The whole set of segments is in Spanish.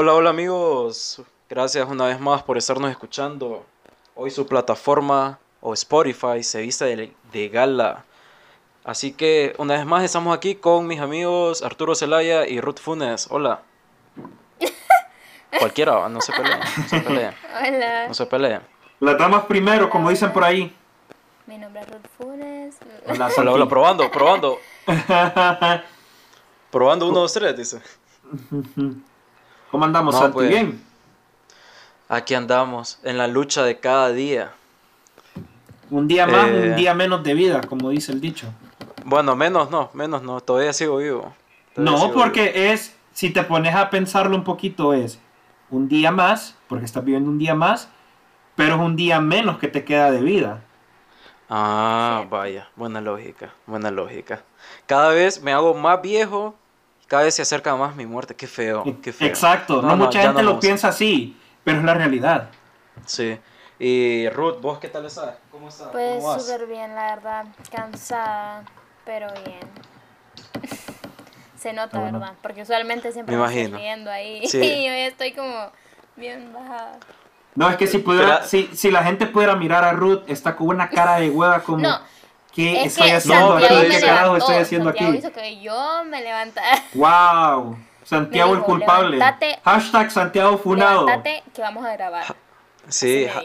Hola, hola amigos. Gracias una vez más por estarnos escuchando. Hoy su plataforma o Spotify se viste de, de gala. Así que una vez más estamos aquí con mis amigos Arturo Zelaya y Ruth Funes. Hola. Cualquiera, no se peleen. No se peleen. Hola, No se peleen. Las damas primero, como dicen por ahí. mi nombre es Ruth Funes. Hola, Hola, hola, probando, probando. Probando uno, dos, tres, dice. ¿Cómo andamos, No, Santi? pues. Bien. Aquí andamos, en la lucha de cada día. Un día más, Eh. un día menos de vida, como dice el dicho. Bueno, menos no, menos no, todavía sigo vivo. Todavía No, sigo porque es, si te pones a pensarlo un poquito, es un día más, porque estás viviendo un día más, pero es un día menos que te queda de vida. Ah, vaya, buena lógica, buena lógica. Cada vez me hago más viejo, cada vez se acerca más mi muerte. Qué feo, qué feo. Exacto, no, mucha gente no lo piensa así, pero es la realidad. Sí. Y Ruth, ¿vos qué tal estás? ¿Cómo estás? Pues ¿Cómo vas? súper bien, la verdad. Cansada, pero bien. Se nota, bueno. ¿verdad? Porque usualmente siempre Me me, estoy riendo ahí. Sí. Y yo ya estoy como bien bajada. No, es que si pudiera, Pero- si, si la gente pudiera mirar a Ruth, está con una cara de hueva como, No, ¿qué Es estoy que haciendo aquí? ¿Qué carajo estoy haciendo Santiago aquí? hizo que yo me levantara. Wow, Santiago Me el dijo, culpable. Hashtag Santiago Funado. Levántate que vamos a grabar. Sí, dijo.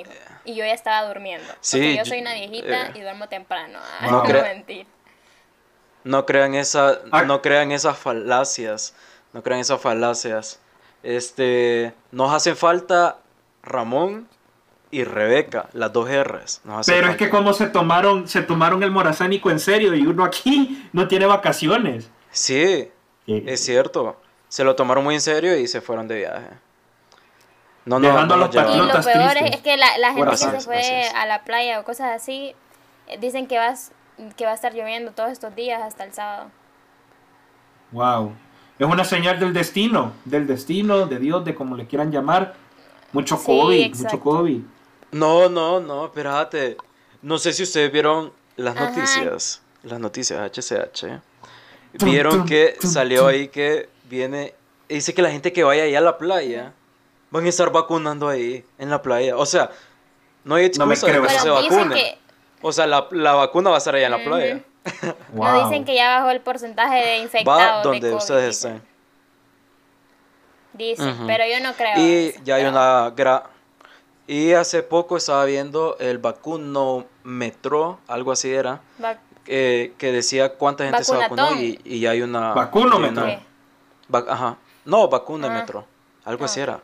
Y yo ya estaba durmiendo. Sí, porque yo soy una viejita eh, y duermo temprano. Ah, no no cre- mentir. no crean esa, Ah. no crean esas falacias, no crean esas falacias. Este, nos hacen falta Ramón y Rebeca, las dos R's. Pero es que como se tomaron, se tomaron el morazánico en serio y uno aquí no tiene vacaciones. Sí, es cierto. Se lo tomaron muy en serio y se fueron de viaje. No, no, Dejando no a los Y lo Notas peor tristes. es, que la, la gente Bueno, que se fue a la playa o cosas así, eh, dicen que, vas, que va a estar lloviendo todos estos días hasta el sábado. Wow. Es una señal del destino, del destino, de Dios, de como le quieran llamar. Mucho Sí, COVID, exacto. mucho COVID. No, no, no, espérate. No sé si ustedes vieron las Ajá. noticias. Las noticias HCH. Vieron que salió ahí que viene. Dice que la gente que vaya allá a la playa van a estar vacunando ahí en la playa. O sea, no hay No me excusa de que se vacunen. que, O sea, la, la vacuna va a estar allá en la playa. Wow. no dicen que ya bajó el porcentaje de infectados. Va de donde COVID, ustedes dicen. estén. Dicen, pero yo no creo. Y eso, ya hay una gra y hace poco estaba viendo el vacunómetro, algo así era, Va- eh, que decía cuánta gente se vacunó y, y hay una... Vacunómetro. una- ajá. No, vacunómetro. Algo Ah. así era.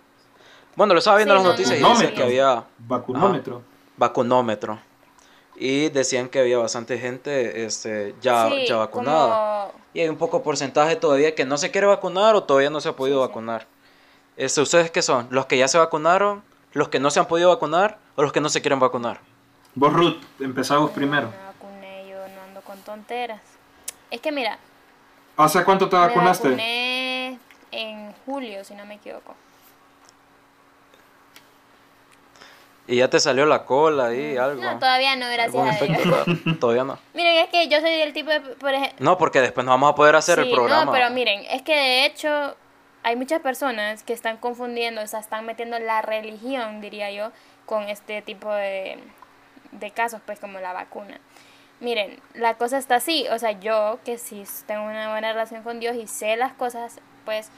Bueno, lo estaba viendo Sí, en las no, noticias y no. decía que había Vacunómetro. vacunómetro. Y decían que había bastante gente este, ya, sí, ya vacunada. como- Y hay un poco porcentaje todavía que no se quiere vacunar o todavía no se ha podido Sí, sí. vacunar. Este, ¿Ustedes qué son? ¿Los que ya se vacunaron? ¿Los que no se han podido vacunar? ¿O los que no se quieren vacunar? Vos, Ruth, empezamos primero. No me vacuné, yo no ando con tonteras. Es que mira, ¿Hace cuánto te me vacunaste? vacuné en julio, si no me equivoco. Y ya te salió la cola ahí, algo. No, todavía no, gracias a Dios. todavía- no. Miren, es que yo soy del tipo de, por ejemplo, No, porque después no vamos a poder hacer el programa. No, pero miren, es que de hecho hay muchas personas que están confundiendo, o sea, están metiendo la religión, diría yo, con este tipo de, de casos, pues como la vacuna. Miren, la cosa está así, o sea, yo que sí tengo una buena relación con Dios y sé las cosas, pues,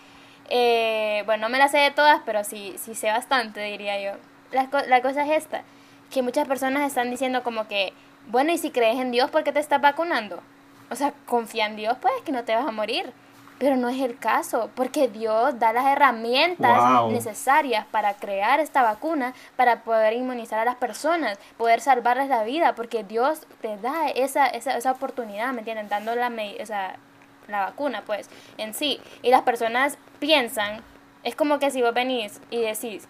eh, bueno, no me las sé de todas, pero sí, sí sé bastante, diría yo. La, la cosa es esta, que muchas personas están diciendo como que, bueno, y si crees en Dios, ¿por qué te estás vacunando? O sea, confía en Dios, pues, que no te vas a morir. Pero no es el caso, porque Dios da las herramientas Wow. necesarias para crear esta vacuna, para poder inmunizar a las personas, poder salvarles la vida, porque Dios te da esa, esa, esa oportunidad, ¿me entienden? Dando la, me- o sea, la vacuna, pues, en sí. Y las personas piensan, es como que si vos venís y decís,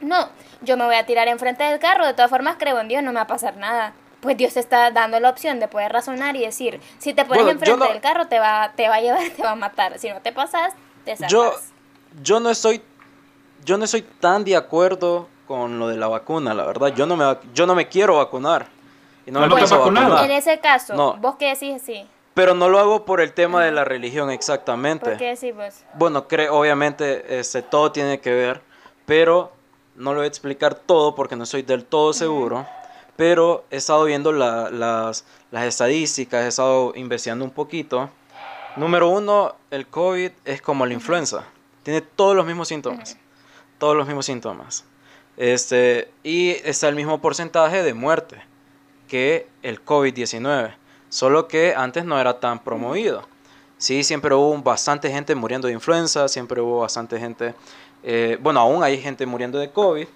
no, yo me voy a tirar enfrente del carro, de todas formas creo en Dios, no me va a pasar nada. Pues Dios te está dando la opción de poder razonar y decir, si te pones Bueno, enfrente no- del carro te va, te va a llevar, te va a matar. Si no te pasas, te salvas. Yo, yo no estoy, yo no estoy tan de acuerdo con lo de la vacuna, la verdad. Yo no me, va- yo no me quiero vacunar. Y no me en ese caso, No. vos que decís sí. Pero no lo hago por el tema de la religión exactamente. ¿Por qué sí vos? Bueno, creo, obviamente, este, todo tiene que ver, pero no lo voy a explicar todo porque no soy del todo seguro. Pero he estado viendo la- las, las estadísticas, he estado investigando un poquito. Número uno, el COVID es como la influenza. Tiene todos los mismos síntomas. Todos los mismos síntomas. Este, y está el mismo porcentaje de muerte que el COVID-19. Solo que antes no era tan promovido. Sí, siempre hubo bastante gente muriendo de influenza, siempre hubo bastante gente, eh, bueno, aún hay gente muriendo de COVID.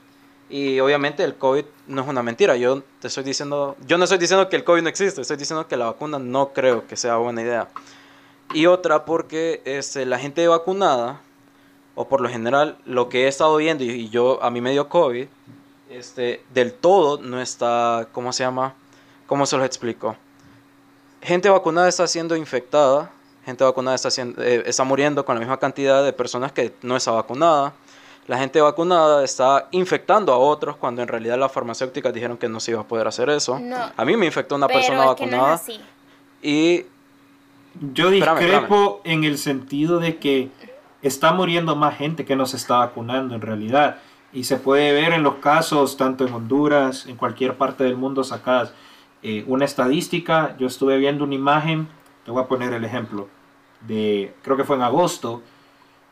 Y obviamente el COVID no es una mentira. Yo te estoy diciendo, yo no estoy diciendo que el COVID no existe, estoy diciendo que la vacuna no creo que sea buena idea. Y otra porque este, la gente vacunada, o por lo general lo que he estado viendo y, yo a mí me dio COVID, este, del todo no está, ¿cómo se llama? ¿Cómo se los explico? Gente vacunada está siendo infectada, gente vacunada está, siendo, eh, está muriendo con la misma cantidad de personas que no está vacunada. La gente vacunada está infectando a otros cuando en realidad las farmacéuticas dijeron que no se iba a poder hacer eso. No. A mí me infectó una Pero persona es que vacunada no es así. y Yo Espérame, discrepo en el sentido de que está muriendo más gente que no se está vacunando en realidad. Y se puede ver en los casos, tanto en Honduras, en cualquier parte del mundo, sacadas eh, una estadística. Yo estuve viendo una imagen, te voy a poner el ejemplo, de creo que fue en agosto,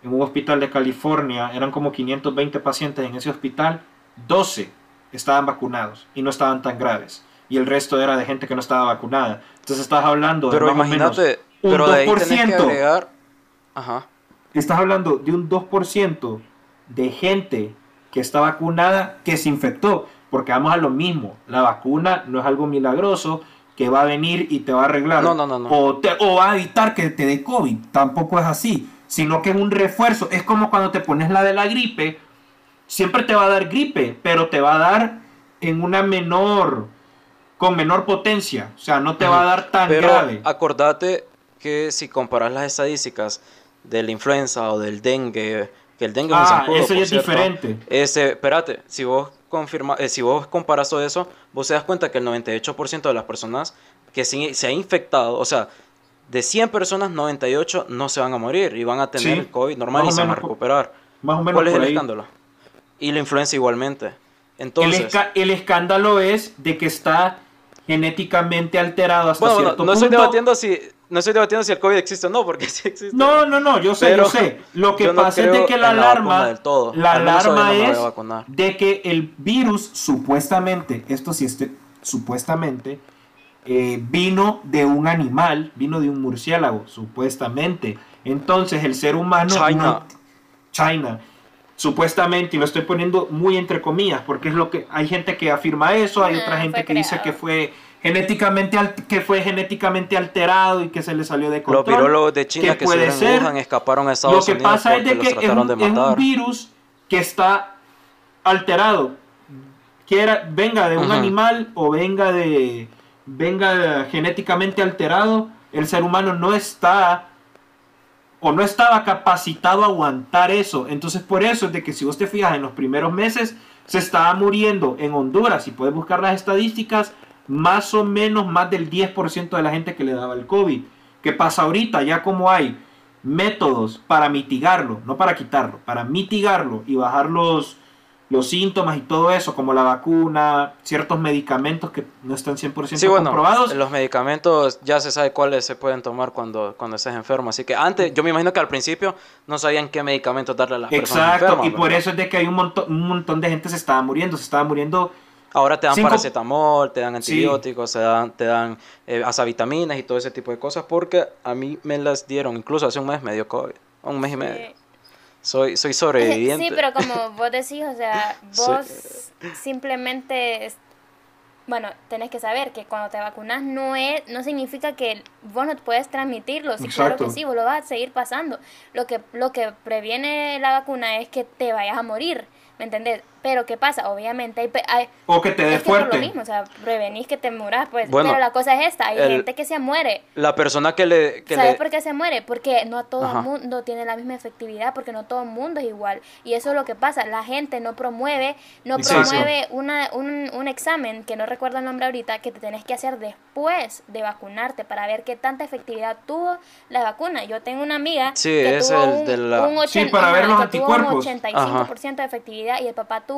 en un hospital de California, eran como 520 pacientes en ese hospital, 12 estaban vacunados y no estaban tan graves. Y el resto era de gente que no estaba vacunada. Entonces estás hablando de pero más o menos imagínate, un pero de ahí tenés que 2%. agregar ajá. Estás hablando de un 2% de gente que está vacunada que se infectó. Porque vamos a lo mismo. La vacuna no es algo milagroso que va a venir y te va a arreglar. No, no, no, no. O, te- o va a evitar que te dé COVID. Tampoco es así. Sino que es un refuerzo. Es como cuando te pones la de la gripe. Siempre te va a dar gripe, pero te va a dar en una menor, con menor potencia. O sea, no te va a dar tan Pero grave. acordate que si comparas las estadísticas de la influenza o del dengue, que el dengue es un Ah, zancudo, eso ya es cierto, diferente. Ese, espérate, si vos confirma, eh, si vos comparas todo eso, vos te das cuenta que el 98% de las personas que se, se ha infectado, o sea, de 100 personas, 98 no se van a morir y van a tener Sí, el COVID normal y se van a recuperar. Más o menos ¿Cuál es el ahí. escándalo? Y la influenza igualmente. El, Entonces, esca- el escándalo es de que está genéticamente alterado hasta bueno, cierto no estoy punto. debatiendo si no estoy debatiendo si el COVID existe o no, porque sí existe. No, no, no, yo sé, Pero yo sé. Lo que no pasa es de que la en la alarma, del todo. la alarma no es de que el virus supuestamente, esto sí este, supuestamente, eh, vino de un animal, vino de un murciélago, supuestamente. Entonces el ser humano... China. no- China. Supuestamente, y lo estoy poniendo muy entre comillas, porque es lo que hay gente que afirma eso, hay No, otra gente que dice que fue genéticamente al- que fue genéticamente alterado y que se le salió de Los control. virólogos de China que que, puede en ser. Wuhan escaparon a Lo Estados que Unidos pasa es de los que es un, de es un matar. virus que está alterado. Quiera, venga de un animal o venga de venga genéticamente alterado, el ser humano no está o no estaba capacitado a aguantar eso. Entonces por eso es de que si vos te fijas en los primeros meses se estaba muriendo en Honduras, y puedes buscar las estadísticas, más o menos más del 10% de la gente que le daba el COVID. ¿Qué pasa ahorita? Ya como hay métodos para mitigarlo, no para quitarlo, para mitigarlo y bajar los, los síntomas y todo eso, como la vacuna, ciertos medicamentos que no están 100% Sí, bueno, comprobados. los medicamentos ya se sabe cuáles se pueden tomar cuando, cuando estés enfermo. Así que antes, yo me imagino que al principio no sabían qué medicamentos darle a las personas Exacto, y por ¿verdad? eso es de que hay un montón, un montón de gente se estaba muriendo, se estaba muriendo. Ahora te dan Cinco- paracetamol, te dan Sí. antibióticos, te dan, te dan eh, hasta vitaminas y todo ese tipo de cosas porque a mí me las dieron, incluso hace un mes me dio COVID, un mes y medio. Soy, soy sobreviviente. Sí, pero como vos decís, o sea, Soy- vos simplemente, bueno, tenés que saber que cuando te vacunas no es, no significa que vos no puedes transmitirlo, sí, claro que sí, vos lo vas a seguir pasando. Lo que, lo que previene la vacuna es que te vayas a morir, ¿me entendés? Pero ¿qué pasa? Obviamente hay... pe- hay O que te dé es que por fuerte. lo mismo, o sea, prevenís que te muras, pues. Bueno, pero la cosa es esta, hay el- gente que se muere. La persona que le... Que ¿Sabes le por qué se muere? Porque no todo Ajá. el mundo tiene la misma efectividad, porque no todo el mundo es igual. Y eso es lo que pasa. La gente no promueve, no Exacto. promueve una, un, un examen, que no recuerdo el nombre ahorita, que te tenés que hacer después de vacunarte para ver qué tanta efectividad tuvo la vacuna. Yo tengo una amiga Sí, que es tuvo el un, de la- un Sí, 80 para ver los tuvo un anticuerpos. 85% de efectividad y el papá tuvo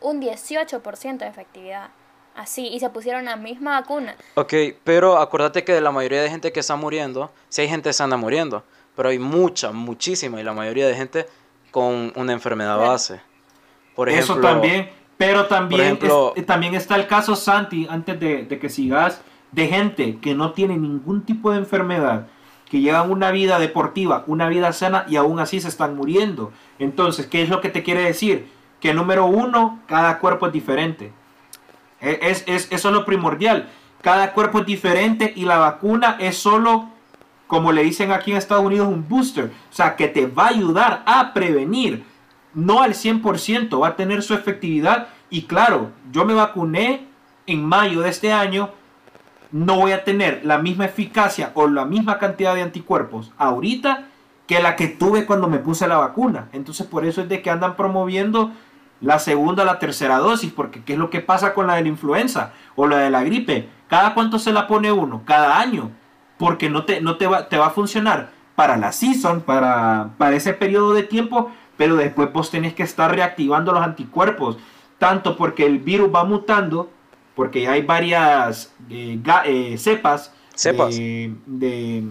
un 18% de efectividad. Así, y se pusieron la misma vacuna. Ok, pero acuérdate que de la mayoría de gente que está muriendo, sí hay gente sana muriendo, pero hay mucha, muchísima, y la mayoría de gente con una enfermedad base. Por ejemplo, Eso también. Pero también, ejemplo- es- también está el caso, Santi, antes de, de que sigas, de gente que no tiene ningún tipo de enfermedad, que llevan una vida deportiva, una vida sana y aún así se están muriendo. Entonces, ¿qué es lo que te quiere decir? Que número uno, cada cuerpo es diferente. E- Es, es- eso es lo primordial. Cada cuerpo es diferente y la vacuna es solo, como le dicen aquí en Estados Unidos, un booster. O sea, que te va a ayudar a prevenir. No al 100%, va a tener su efectividad. Y claro, yo me vacuné en mayo de este año. No voy a tener la misma eficacia o la misma cantidad de anticuerpos ahorita que la que tuve cuando me puse la vacuna. Entonces por eso es de que andan promoviendo la segunda, la tercera dosis, porque ¿qué es lo que pasa con la de la influenza o la de la gripe? ¿Cada cuánto se la pone uno? Cada año, porque no te, no te, va, te va a funcionar para la season, para, para ese periodo de tiempo, pero después vos tenés que estar reactivando los anticuerpos, tanto porque el virus va mutando, porque hay varias eh, ga- eh, cepas, Cepas. de- de,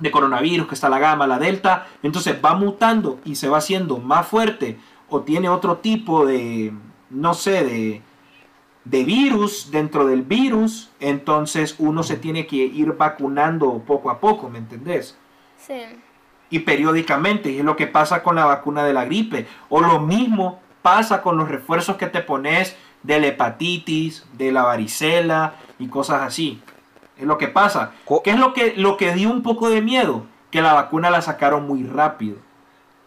de coronavirus, que está la gamma, la delta, entonces va mutando y se va haciendo más fuerte o tiene otro tipo de, no sé, de, de virus dentro del virus, entonces uno se tiene que ir vacunando poco a poco, ¿me entendés? Sí. y periódicamente, y es lo que pasa con la vacuna de la gripe, o lo mismo pasa con los refuerzos que te pones de la hepatitis, de la varicela y cosas así. Es lo que pasa. ¿Qué es lo que, lo que dio un poco de miedo? Que la vacuna la sacaron muy rápido.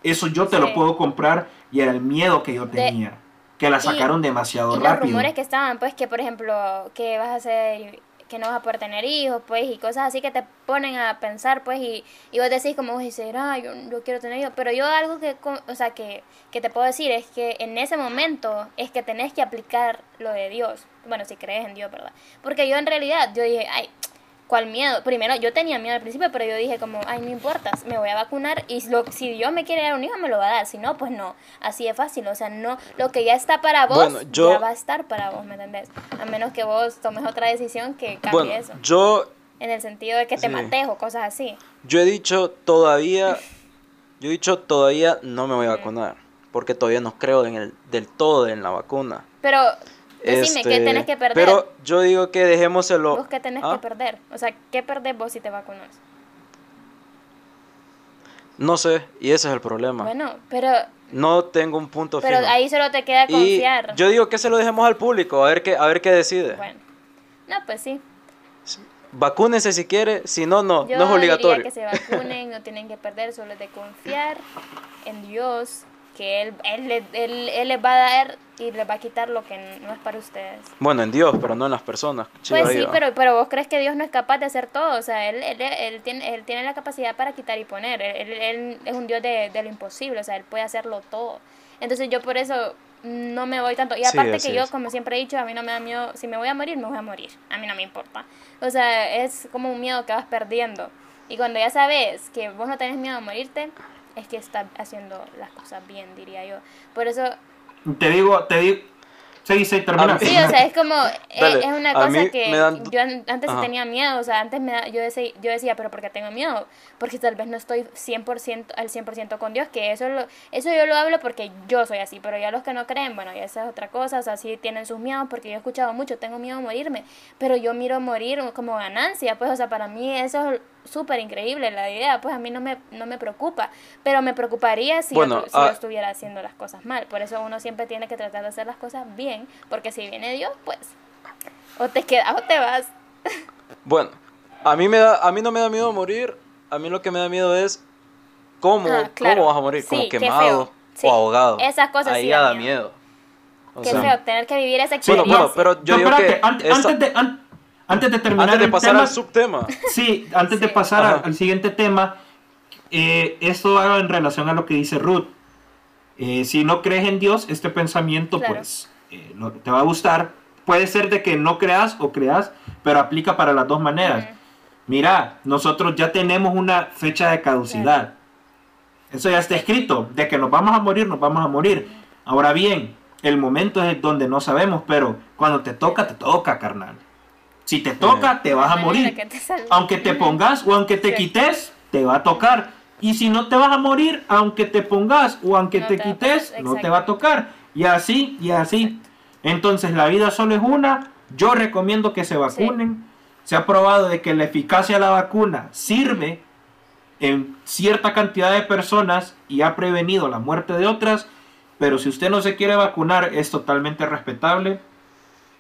Eso yo te Sí. lo puedo comprar y era el miedo que yo De- tenía. que la y- sacaron demasiado Y los rápido. rumores que estaban, pues, que por ejemplo, que vas a hacer, que no vas a poder tener hijos, pues, y cosas así que te ponen a pensar, pues, y, y vos decís como vos dices, ah, yo, yo quiero tener hijos, pero yo algo que, o sea, que, que te puedo decir es que en ese momento es que tenés que aplicar lo de Dios, bueno, si crees en Dios, ¿verdad? Porque yo en realidad, yo dije, ay, ¿Cuál miedo? Primero, yo tenía miedo al principio, pero yo dije como, ay, no importa, me voy a vacunar y lo, si Dios me quiere dar un hijo, me lo va a dar. Si no, pues no. Así de fácil. O sea, no, lo que ya está para vos, Bueno, yo- ya va a estar para vos, ¿me entendés? A menos que vos tomes otra decisión que cambie bueno, eso. yo, En el sentido de que te Sí. mates o cosas así. yo he dicho todavía, yo he dicho todavía no me voy a vacunar, porque todavía no creo en el, del todo en la vacuna. Pero, decime, Este, ¿qué tenés que perder? Pero yo digo que dejémoselo. ¿Vos qué tenés ¿Ah? que perder? O sea, ¿qué perdés vos si te vacunas? No sé, y ese es el problema. Bueno, pero, No tengo un punto pero fijo. ahí solo te queda y confiar. yo digo que se lo dejemos al público, a ver qué, a ver qué decide. Bueno, no, pues sí. Vacúnese si quiere, si no, no, Yo no es obligatorio. diría que se vacunen, no tienen que perder, solo es de confiar en Dios, que Él, él, él, él les va a dar y les va a quitar lo que no es para ustedes. Bueno, en Dios, pero no en las personas. Pues sí, pero, pero vos crees que Dios no es capaz de hacer todo, o sea, Él, él, él, tiene, él tiene la capacidad para quitar y poner, él, es un Dios de, de lo imposible, o sea, Él puede hacerlo todo. Entonces yo por eso no me voy tanto. Y Sí, aparte así que yo, es. como siempre he dicho, a mí no me da miedo, si me voy a morir, me voy a morir, a mí no me importa. O sea, es como un miedo que vas perdiendo. Y cuando ya sabes que vos no tenés miedo a morirte, es que estás haciendo las cosas bien, diría yo. Por eso Te digo, te digo. Sí, sí, termina. Sí, o sea, es como, es, Dale, es una cosa que dan- yo an- antes Ajá. tenía miedo, o sea, antes me da- yo, decía, yo decía, pero ¿por qué tengo miedo? Porque tal vez no estoy 100% al 100% con Dios, que eso lo, eso yo lo hablo porque yo soy así, pero ya los que no creen, bueno, ya esa es otra cosa, o sea, sí tienen sus miedos, porque yo he escuchado mucho, tengo miedo a morirme, pero yo miro morir como ganancia, pues, o sea, para mí eso es súper increíble la idea, pues a mí no me, no me preocupa, pero me preocuparía si, Bueno, yo, si ah- yo estuviera haciendo las cosas mal, por eso uno siempre tiene que tratar de hacer las cosas bien, porque si viene Dios, pues, o te quedas o te vas. Bueno, a mí, me da, a mí no me da miedo morir, a mí lo que me da miedo es cómo, Ah, claro. cómo vas a morir, como Sí, qué quemado. Sí, o ahogado. esas cosas Ahí sí ya da miedo. miedo. O Qué sea, feo tener que vivir esa experiencia. bueno, pero yo No, digo espérate, que esta- antes, de, an- antes de terminar antes de el pasar tema, al subtema, Sí, antes de pasar al, Ajá. al siguiente tema, eh, esto va en relación a lo que dice Ruth. Eh, si no crees en Dios, este pensamiento Claro. pues eh, no- te va a gustar. Puede ser de que no creas o creas, pero aplica para las dos maneras. Mira, nosotros ya tenemos una fecha de caducidad. Eso ya está escrito, de que nos vamos a morir, nos vamos a morir. Ahora bien, el momento es donde no sabemos, pero cuando te toca, te toca, carnal. Si te toca, te vas a morir. Aunque te pongas o aunque te Sí. quites, te va a tocar. Y si no te vas a morir, aunque te pongas o aunque No te quites, no te va a tocar. Y así, y así. Entonces la vida solo es una. Yo recomiendo que se vacunen. Se ha probado de que la eficacia de la vacuna sirve en cierta cantidad de personas y ha prevenido la muerte de otras. Pero si usted no se quiere vacunar, es totalmente respetable.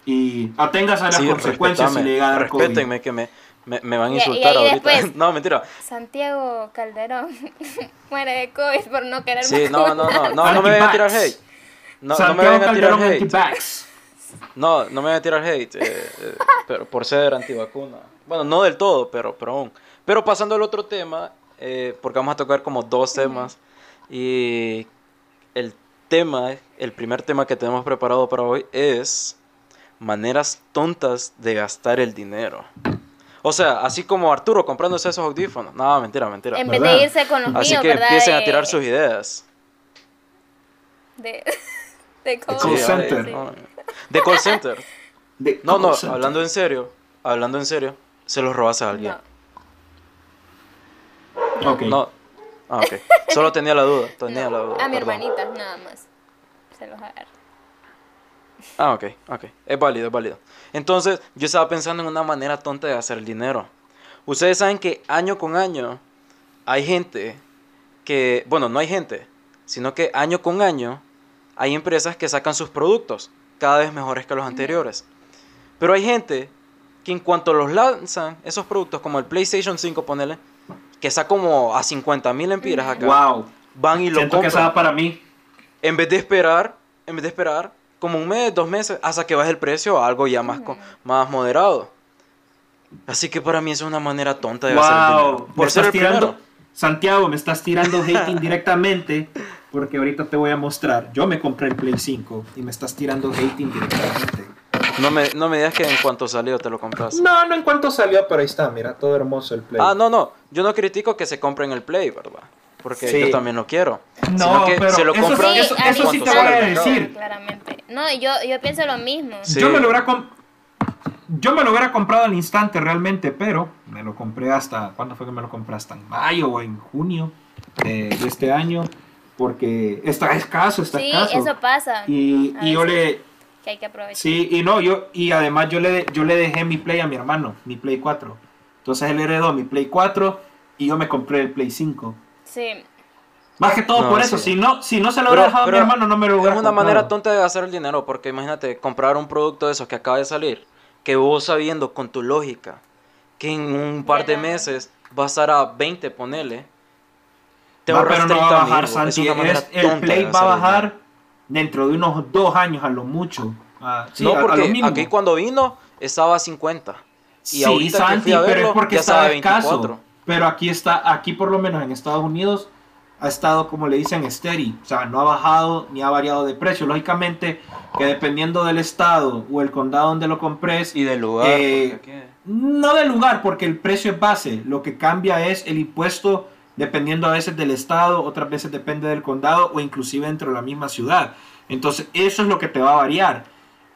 Y aténgase a las sí, consecuencias respétame, le COVID. respétenme que me, me, me van a Y- y insultar ahorita. después- no, mentira. Santiago Calderón muere de COVID por no querer Sí, no, no, no, no, no, me vayan a tirar hate. No, no me Santiago vayan a tirar Calderón hate. anti-vax. No, no me voy a tirar hate, eh, eh, pero por ser antivacuna. Bueno, no del todo, pero, pero aún. Pero pasando al otro tema, eh, porque vamos a tocar como dos temas. Y el tema, el primer tema que tenemos preparado para hoy es maneras tontas de gastar el dinero. O sea, así como Arturo comprándose esos audífonos. No, mentira, mentira. En vez ¿Verdad? de irse con los Así míos, que ¿verdad? empiecen a tirar sus ideas. De, de call COVID, center. sí. no, De call center. De No, no, call center. hablando en serio, hablando en serio, se los robaste a alguien. No, Ok. No. Ah, ok. Solo tenía la duda, tenía no. la duda. A mi perdón. hermanita, nada más. Se los agarro. Ah, ok, ok. Es válido, es válido. Entonces, yo estaba pensando en una manera tonta de hacer el dinero. Ustedes saben que año con año hay gente que, bueno, no hay gente, sino que año con año hay empresas que sacan sus productos cada vez mejores que los anteriores. Pero hay gente que en cuanto los lanzan, esos productos como el PlayStation 5, ponele, que está como a 50 mil empiras acá, Wow. van y lo Siento que compran. esa va para mí. En vez de esperar, en vez de esperar como un mes, dos meses, hasta que baje el precio a algo ya más, co- más moderado. Así que para mí es una manera tonta de hacer el. Wow. Por ser el tirando. primero. Santiago, me estás tirando hating directamente. Porque ahorita te voy a mostrar. Yo me compré el Play 5 y me estás tirando hating directamente. No me, no me digas que en cuanto salió te lo compras. No, no en cuanto salió, pero ahí está. Mira, todo hermoso el Play. Ah, no, no. Yo no critico que se compren el Play, ¿verdad? Porque Sí. yo también lo quiero. No, Sino que pero se lo eso sí, eso- eso sí te voy a decir. Claramente. No, yo, yo pienso lo mismo. Sí. Yo me lo hubiera Yo me lo hubiera comprado al instante realmente, pero me lo compré hasta. ¿Cuándo fue que me lo compré? Hasta en mayo o en junio de, de este año. Porque está escaso, está Sí, escaso. eso pasa. Y, A y yo le. Que hay que aprovechar. Sí, y no, yo. Y además yo le, yo le dejé mi Play a mi hermano, mi Play 4. Entonces él heredó mi Play 4 y yo me compré el Play 5. Sí. Más que todo No, por eso. sí. Si no, si no se lo Pero- hubiera dejado a mi pero hermano, no me lo Es hubiera una comprado. manera tonta de hacer el dinero, porque imagínate, comprar un producto de esos que acaba de salir, que vos sabiendo con tu lógica, que en un par de meses va a estar a 20, ponele, te Va, pero no 30 va a bajar, mil, Santi. Es Es- el Play va a bajar dinero. dentro de unos dos años a lo mucho. Ah, sí, no, a- a lo porque aquí cuando vino estaba a 50. Y sí, ahorita que Santi, fui a pero verlo, es porque ya estaba a escaso. 24. Pero aquí está, aquí por lo menos en Estados Unidos ha estado, como le dicen, steady. O sea, no ha bajado ni ha variado de precio. Lógicamente, que dependiendo del estado o el condado donde lo compres, Y del lugar. Eh, no del lugar, porque el precio es base. Lo que cambia es el impuesto dependiendo a veces del estado, otras veces depende del condado o inclusive dentro de la misma ciudad. Entonces, eso es lo que te va a variar.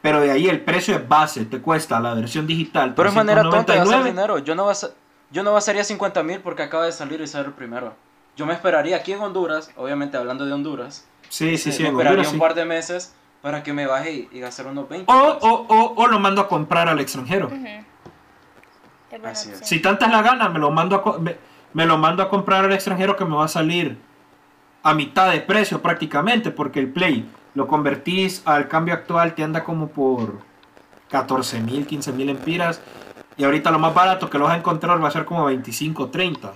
Pero de ahí el precio es base, te cuesta la versión digital. Pero es manera tonta de hacer 399. dinero. Yo no, vas- yo no gastaría 50 mil porque acaba de salir y ser el primero. Yo me esperaría aquí en Honduras, obviamente hablando de Honduras. Sí, sí, sí, me en esperaría Honduras, un sí. par de meses para que me baje y, y gastar unos 20. O, o, o, o lo mando a comprar al extranjero. Así es. Si tanta es la gana, me lo mando a, me, me lo mando a comprar al extranjero que me va a salir a mitad de precio prácticamente, porque el Play lo convertís al cambio actual, te anda como por 14 mil, 15 mil empiras. Y ahorita lo más barato que lo vas a encontrar va a ser como 25, 30.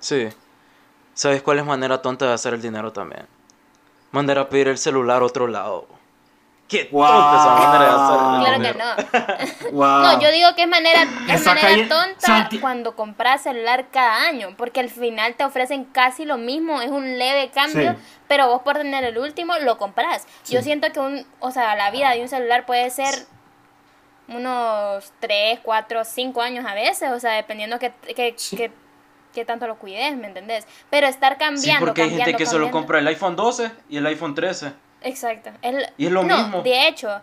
Sí. ¿Sabes cuál es manera tonta de hacer el dinero también? Mandar a pedir el celular a otro lado. Qué Wow. tonta esa manera de hacer. Claro dinero. que no. Wow. No, yo digo que es manera, es manera calle- tonta Santi- cuando compras celular cada año, porque al final te ofrecen casi lo mismo, es un leve cambio, Sí. pero vos por tener el último lo compras. Yo siento que un, o sea, la vida de un celular puede ser unos 3, 4, 5 años a veces, o sea, dependiendo que, que, Sí. que, que tanto lo cuides, ¿me entendés? Pero estar Sí, cambiando, porque hay gente cambiando, que solo cambiando. compra el iPhone 12 y el iPhone 13. Exacto. El- Y es lo no, mismo. De hecho,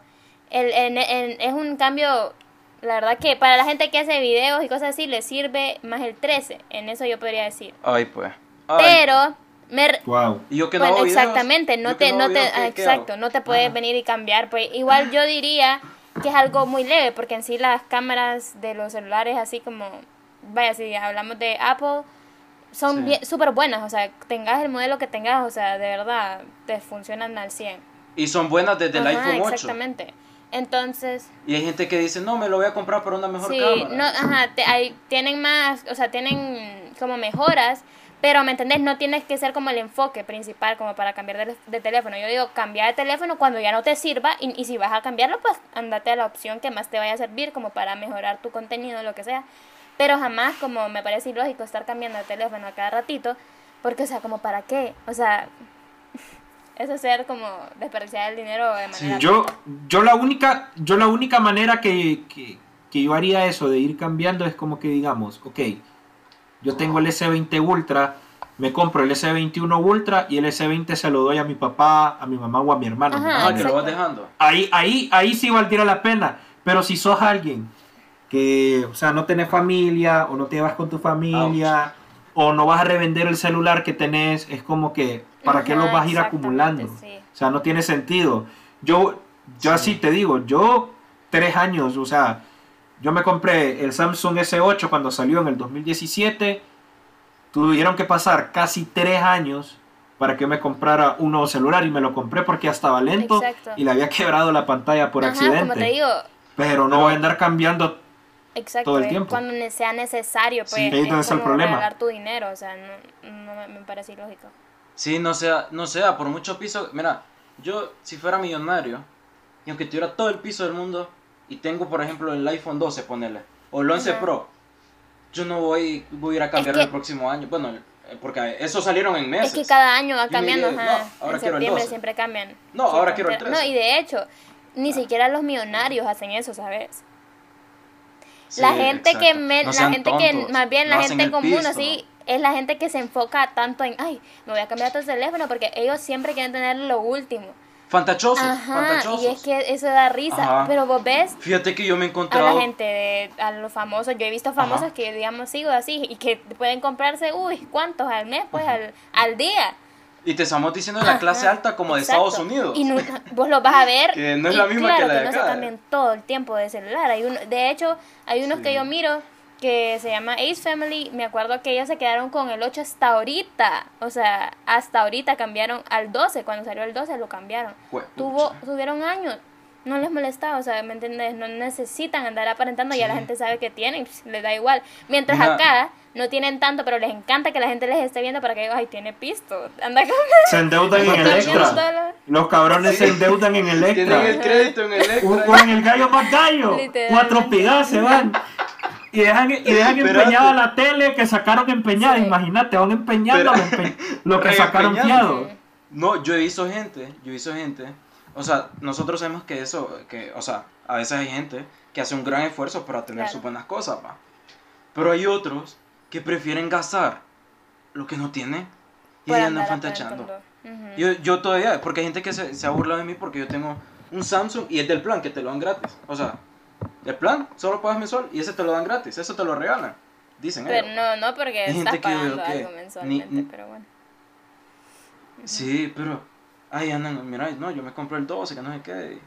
el, en- en- es un cambio, la verdad que para la gente que hace videos y cosas así, le sirve más el 13. En eso yo podría decir. Ay, pues. Ay. Pero, me, Wow. Y yo que no bueno, exactamente, no yo que te, no te, videos, ¿qué- ah, qué exacto, no te puedes Ajá. venir y cambiar. Pues igual yo diría que es algo muy leve, porque en sí las cámaras de los celulares, así como, vaya, si hablamos de Apple, son Sí. bien- súper buenas, o sea, tengas el modelo que tengas, o sea, de verdad, te funcionan al 100. Y son buenas desde el Ajá, iPhone 8. Exactamente. Entonces, Y hay gente que dice, no, me lo voy a comprar por una mejor sí, cámara. no, ajá, te- hay- tienen más, o sea, tienen como mejoras, pero, ¿me entendés? No tienes que ser como el enfoque principal como para cambiar de, de teléfono. Yo digo, cambiar de teléfono cuando ya no te sirva y, y si vas a cambiarlo, pues andate a la opción que más te vaya a servir como para mejorar tu contenido, lo que sea. Pero jamás como me parece ilógico estar cambiando de teléfono a cada ratito, porque, o sea, como para qué? O sea, eso es ser como desperdiciar el dinero de manera... Yo, yo la única, yo la única manera que, que, que yo haría eso de ir cambiando es como que digamos, ok, yo tengo el S20 Ultra, me compro el S21 Ultra y el S20 se lo doy a mi papá, a mi mamá o a mi hermano. ¿me Ajá, Ah, entiendes? que lo vas dejando. ahí, ahí, ahí sí valdría la pena. Pero si sos alguien que, o sea, no tenés familia o no te vas con tu familia o no vas a revender el celular que tenés, es como que, ¿para qué lo vas a ir acumulando? sí. O sea, no tiene sentido. Yo, yo así te digo, yo tres años, o sea, yo me compré el Samsung S8 cuando salió en el 2017. Tuvieron que pasar casi tres años para que me comprara un nuevo celular y me lo compré porque ya estaba lento Exacto. y le había quebrado la pantalla por Ajá, accidente. como te digo, Pero no voy a andar cambiando. Exacto, todo el es tiempo. cuando sea necesario, pues Sí, es es el problema. regalar tu dinero, o sea, no, no me, me parece ilógico. Sí, no sea, no sea, por mucho piso. Mira, yo si fuera millonario y aunque tuviera todo el piso del mundo y tengo, por ejemplo, el iPhone 12, ponele, o el 11 Ajá. Pro, yo no voy, voy a ir a cambiar que- el próximo año. Bueno, eh, porque esos salieron en meses. Es que cada año va cambiando, dije, ajá. no, ahora en quiero el septiembre 12. siempre cambian. No, ahora quiero el frontera. 13. No, y de hecho, ni siquiera los millonarios hacen eso, ¿sabes? Sí, la gente que exacto. me, No la gente que tontos, más bien la gente común pisto. así es la gente que se enfoca tanto en, ay, me voy a cambiar tu teléfono porque ellos siempre quieren tener lo último. Fantachosos, Ajá, fantachosos. y es que eso da risa, Ajá. pero vos ves Fíjate que yo me he a encontrado... la gente, de, a los famosos. Yo he visto famosos Ajá. que, digamos, sigo así y que pueden comprarse, uy, ¿cuántos al mes? Pues al, al día. Y te estamos diciendo de la clase alta como de exacto. Estados Unidos. Y no- vos lo vas a ver. Que no es y la misma claro que la de no se acá, cambian todo el tiempo de celular. Hay uno, de hecho, hay unos Sí. que yo miro que se llama Ace Family. Me acuerdo que ellos se quedaron con el 8 hasta ahorita. O sea, hasta ahorita cambiaron al 12. Cuando salió el 12 lo cambiaron. Tuvo, tuvieron años. No les molestaba, o sea, ¿me entiendes? No necesitan andar aparentando, ya la Sí. gente sabe que tienen, pues, les da igual. Mientras acá no tienen tanto, pero les encanta que la gente les esté viendo para que digan, ay, tiene pisto, anda con Se endeudan en Electra. dólares. Los cabrones se endeudan en Tienen el crédito en el Un- extra. Con el gallo más gallo. Cuatro pigas se van. Y dejan, y dejan empeñada la tele que sacaron empeñada. Sí. Imagínate, van empeñando Pero- lo, empe- lo que sacaron fiado. No, yo he visto gente, yo he visto gente, o sea, nosotros sabemos que eso, que, o sea, a veces hay gente que hace un gran esfuerzo para tener Claro. sus buenas cosas, va. Pero hay otros que prefieren gastar lo que no tienen y andan fantachando. aparentando. Ujú. Yo, yo todavía, porque hay gente que se, se ha burlado de mí porque yo tengo un Samsung y es del plan que te lo dan gratis. O sea, el plan, solo pagas mensual y ese te lo dan gratis, eso te lo regalan. Dicen Pero ellos. no, no porque Hay estás pagando que algo mensualmente, ni- ni- pero bueno. Sí, pero ahí andan, mira, no, yo me compré el 12, que no sé qué.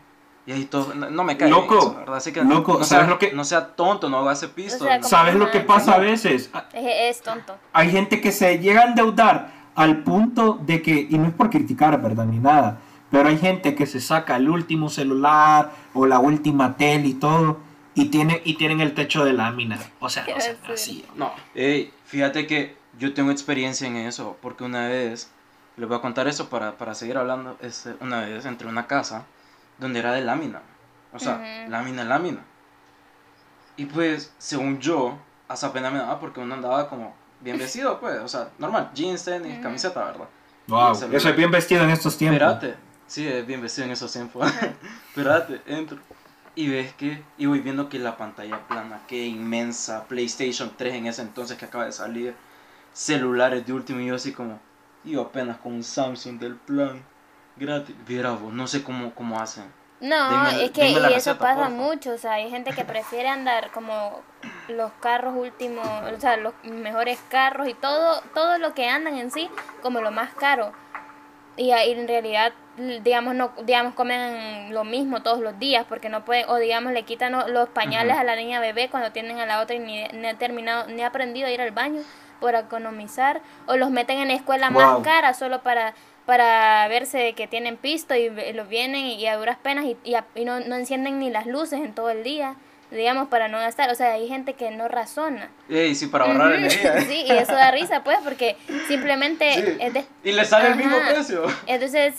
Y ahí todo, no, no me cae Loco, eso, ¿verdad? Así que loco, no, ¿sabes sea, lo que- no sea tonto, no hace pisto. O sea, ¿Sabes lo que pasa a veces? Es, es tonto. Hay gente que se llega a endeudar al punto de que, y no es por criticar, ¿verdad? Ni nada, pero hay gente que se saca el último celular o la última tele y todo, y, tiene, y tienen el techo de lámina. O sea, no Sí. así. No, ey, fíjate que yo tengo experiencia en eso, porque una vez, les voy a contar eso para, para seguir hablando, este, una vez entré a una casa donde era de lámina. O sea, Ujú. lámina, lámina. Y pues, según yo, hasta pena me daba porque uno andaba como bien vestido, pues. O sea, normal, jeans, tenis, Ujú. camiseta, ¿verdad? Wow, yo soy bien vestido en estos tiempos. Espérate. Sí, es bien vestido en esos tiempos. Espérate, entro. Y ves que, y voy viendo que la pantalla plana, que inmensa, PlayStation 3 en ese entonces que acaba de salir, celulares de último, y yo así como, yo apenas con un Samsung del plan, gratis. Viera vos, no sé cómo, cómo hacen. No, es que y eso pasa mucho, o sea, hay gente que prefiere andar como los carros últimos, o sea, los mejores carros y todo, todo lo que andan en sí como lo más caro. Y, ahí en realidad, digamos, no, digamos, comen lo mismo todos los días porque no pueden, o digamos, le quitan los pañales a la niña bebé cuando tienen a la otra y ni, ni ha terminado, ni ha aprendido a ir al baño por economizar, o los meten en la escuela Wow. más cara solo para para verse que tienen pisto y los vienen y a duras penas y, y, a- y no, no encienden ni las luces en todo el día, digamos, para no gastar. O sea, hay gente que no razona. Ey, sí, para ahorrar Ujú, energía. ¿eh? Sí, y eso da risa, pues, porque simplemente Sí. es de- Y le sale el mismo precio. Entonces,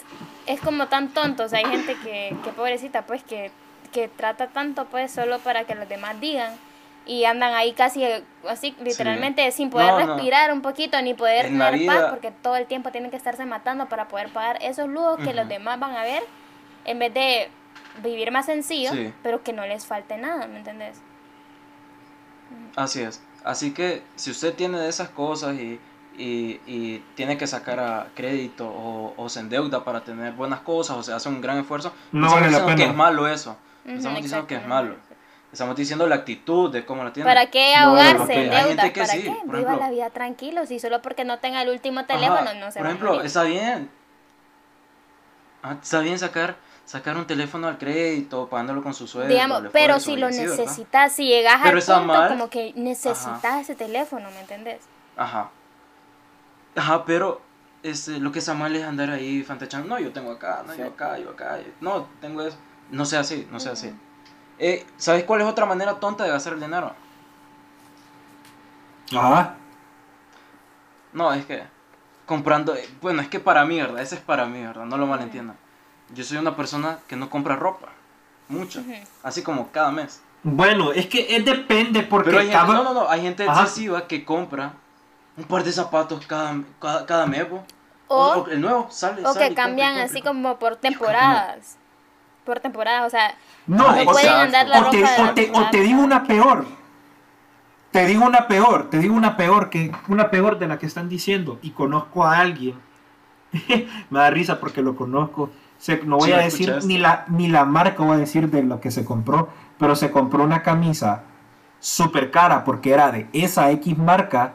es como tan tonto. O sea, hay gente que, que pobrecita, pues, que, que trata tanto, pues, solo para que los demás digan. Y andan ahí casi eh, así, literalmente, sin poder No, no. respirar un poquito, ni poder En tener paz, vida- porque todo el tiempo tienen que estarse matando para poder pagar esos lujos que los demás van a ver, en vez de vivir más sencillo, Sí. pero que no les falte nada, ¿me entendés? Así es. Así que si usted tiene de esas cosas y, y, y tiene que sacar a crédito o, o se endeuda para tener buenas cosas o se hace un gran esfuerzo, No estamos vale la diciendo que pena. es malo eso. Estamos diciendo que es malo. Estamos diciendo la actitud de cómo la tiene. ¿Para qué No vale la ahogarse en pena. Hay deudas? gente que ¿Para sí, qué? por Viva ejemplo- la vida tranquilo, si solo porque no tenga el último Ajá, teléfono no se Por va a ejemplo, está bien. Ah, está bien sacar sacar un teléfono al crédito, pagándolo con su sueldo. Digamos, pero si lo necesitas, si llegas Pero al punto mal. como que necesitas Ajá. ese teléfono, ¿me entendés? Ajá. Ajá, pero este, lo que está mal es andar ahí fantachando. No, yo tengo acá, no, yo acá, yo acá. No, tengo eso. No sea así, no sea así. Eh, ¿Sabes cuál es otra manera tonta de gastar el dinero? Ajá. No, es que comprando. eh, Bueno, es que para mí, ¿verdad? Ese es para mí, ¿verdad? No lo malentiendan. Yo soy una persona que no compra ropa. Mucho. Así como cada mes. Bueno, es que es depende porque Pero hay gente, cada- no, no, no, hay gente Ajá. excesiva que compra un par de zapatos cada, cada, cada mes. po. O- el nuevo sale. O sale que cambian así como por temporadas. Por temporadas, o sea, No, o pueden sea, andar la o te, de la te- o te digo una peor. Te digo una peor, te digo una peor, que una peor de la que están diciendo. Y conozco a alguien. Me da risa porque lo conozco. Se- no voy Sí, a decir escuchaste. ni la, ni la marca, voy a decir de lo que se compró. Pero se compró una camisa súper cara porque era de esa X marca.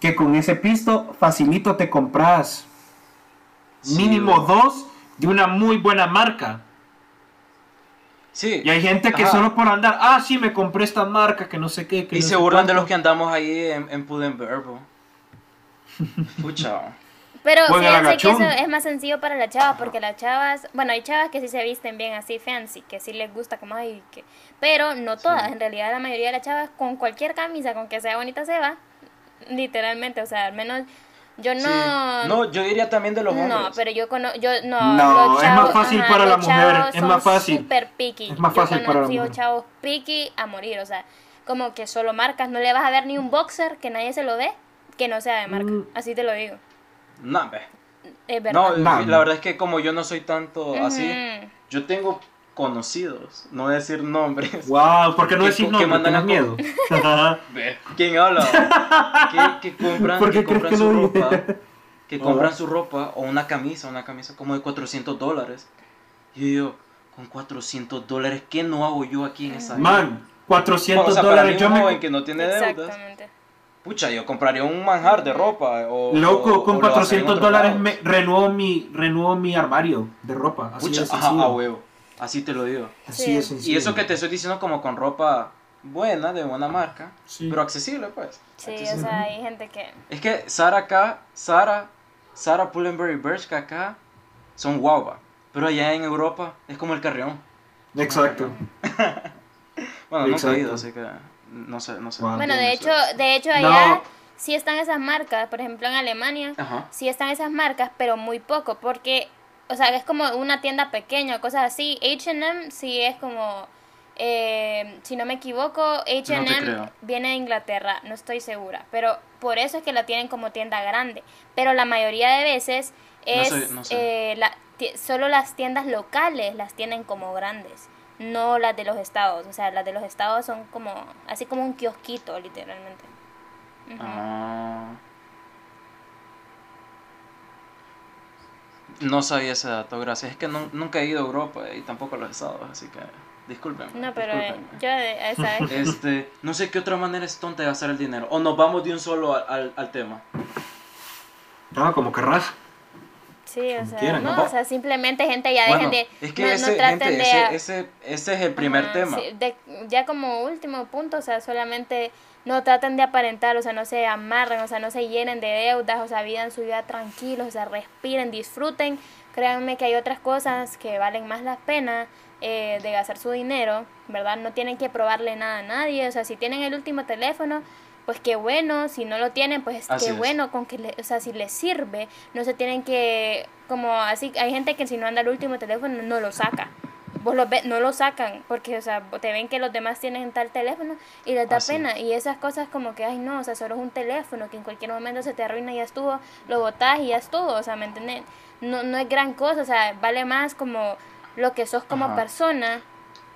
Que con ese pisto facilito te compras Sí, mínimo dos de una muy buena marca. Sí. Y hay gente que Ajá. solo por andar, ah, sí, me compré esta marca, que no sé qué. Que Y no se burlan de cuánto". los que andamos ahí en, en Pudenverbo. Pucha. Pero fíjense que eso es más sencillo para las chavas, porque las chavas, bueno, hay chavas que sí se visten bien así fancy, que sí les gusta como ay, que, pero no todas, en realidad la mayoría de las chavas con cualquier camisa, con que sea bonita se va, literalmente, o sea, al menos yo no, Sí. No, yo diría también de los hombres. no, pero yo conozco, yo no, No, los es más fácil para la los mujer, chavos es más fácil. Super picky. Es más Yo fácil para la mujer. chavos picky a morir, o sea, como que solo marcas, no le vas a ver ni un boxer que nadie se lo dé, que no sea de marca, Mm. así te lo digo. No. Es verdad. No, No. la verdad es que como yo no soy tanto así, Ujú. yo tengo conocidos, no voy a decir nombres. Wow, ¿por qué no Que- decís que mandan ¿Tienes a miedo? ¿Quién habla? que, que compran, ¿Por qué que crees compran que su no ropa, dije? que compran su ropa o una camisa, una camisa como de 400 dólares. Y yo con 400 dólares, ¿qué no hago yo aquí en esa? Man, 400 O sea, para mí dólares. Yo un me... joven que no tiene deudas, pucha, yo compraría un manjar de ropa. O, Loco, o- con o lo gastaría en 400 otros dólares me renuevo mi, renuevo mi armario de ropa. Así Pucha, de ajá, a huevo. Así te lo digo. Así Sí. sencillo. Y eso que te estoy diciendo como con ropa buena, de buena marca, Sí. pero accesible, pues. Sí, Accesible. o sea, hay gente que... Es que Sara acá, Sara, Sara Pullenberry Bershka acá son guava. Pero allá en Europa es como el carrión. Exacto. Bueno, no he ido, así que no sé, no sé. Bueno, No de sé. hecho, de hecho allá No. sí están esas marcas, por ejemplo en Alemania, Ajá. sí están esas marcas, pero muy poco, porque o sea, es como una tienda pequeña, cosas así. H&M sí es como, eh, si no me equivoco, H&M viene de Inglaterra, no estoy segura, pero por eso es que la tienen como tienda grande. Pero la mayoría de veces No es sé, no sé. eh, la- solo las tiendas locales las tienen como grandes, no las de los estados. O sea, las de los estados son como, así como un kiosquito, literalmente. Ah. No sabía ese dato, gracias. Es que nun- nunca he ido a Europa y tampoco a los estados, así que discúlpenme. No, pero eh, discúlpenme. yo, ¿sabes? Este, no sé qué otra manera es tonta de gastar el dinero. O nos vamos de un solo al, al- al tema. No, como querrás. Sí, o sea, quieran, no, ¿no? o sea, simplemente gente ya Bueno, dejen de es que no, no ese, traten gente, de ese, ese, ese es el primer Ajá, tema. sí, de- ya como último punto, o sea, solamente no traten de aparentar, o sea, no se amarren, o sea, no se llenen de deudas, o sea, vivan su vida tranquilos, o sea, respiren, disfruten. Créanme que hay otras cosas que valen más la pena eh, de gastar su dinero, ¿verdad? No tienen que probarle nada a nadie, o sea, si tienen el último teléfono, pues qué bueno, si no lo tienen, pues Así qué es. bueno, con que, le- o sea, si les sirve, no se tienen que, como así, hay gente que si no anda el último teléfono no lo saca. Vos lo ves, no lo sacan, porque, o sea, te ven que los demás tienen tal teléfono y les da Así pena. Y esas cosas como que, ay, no, o sea, solo es un teléfono que en cualquier momento se te arruina y ya estuvo, lo botás y ya estuvo, o sea, ¿me entiendes? No, no es gran cosa, o sea, vale más como lo que sos como Ajá. persona,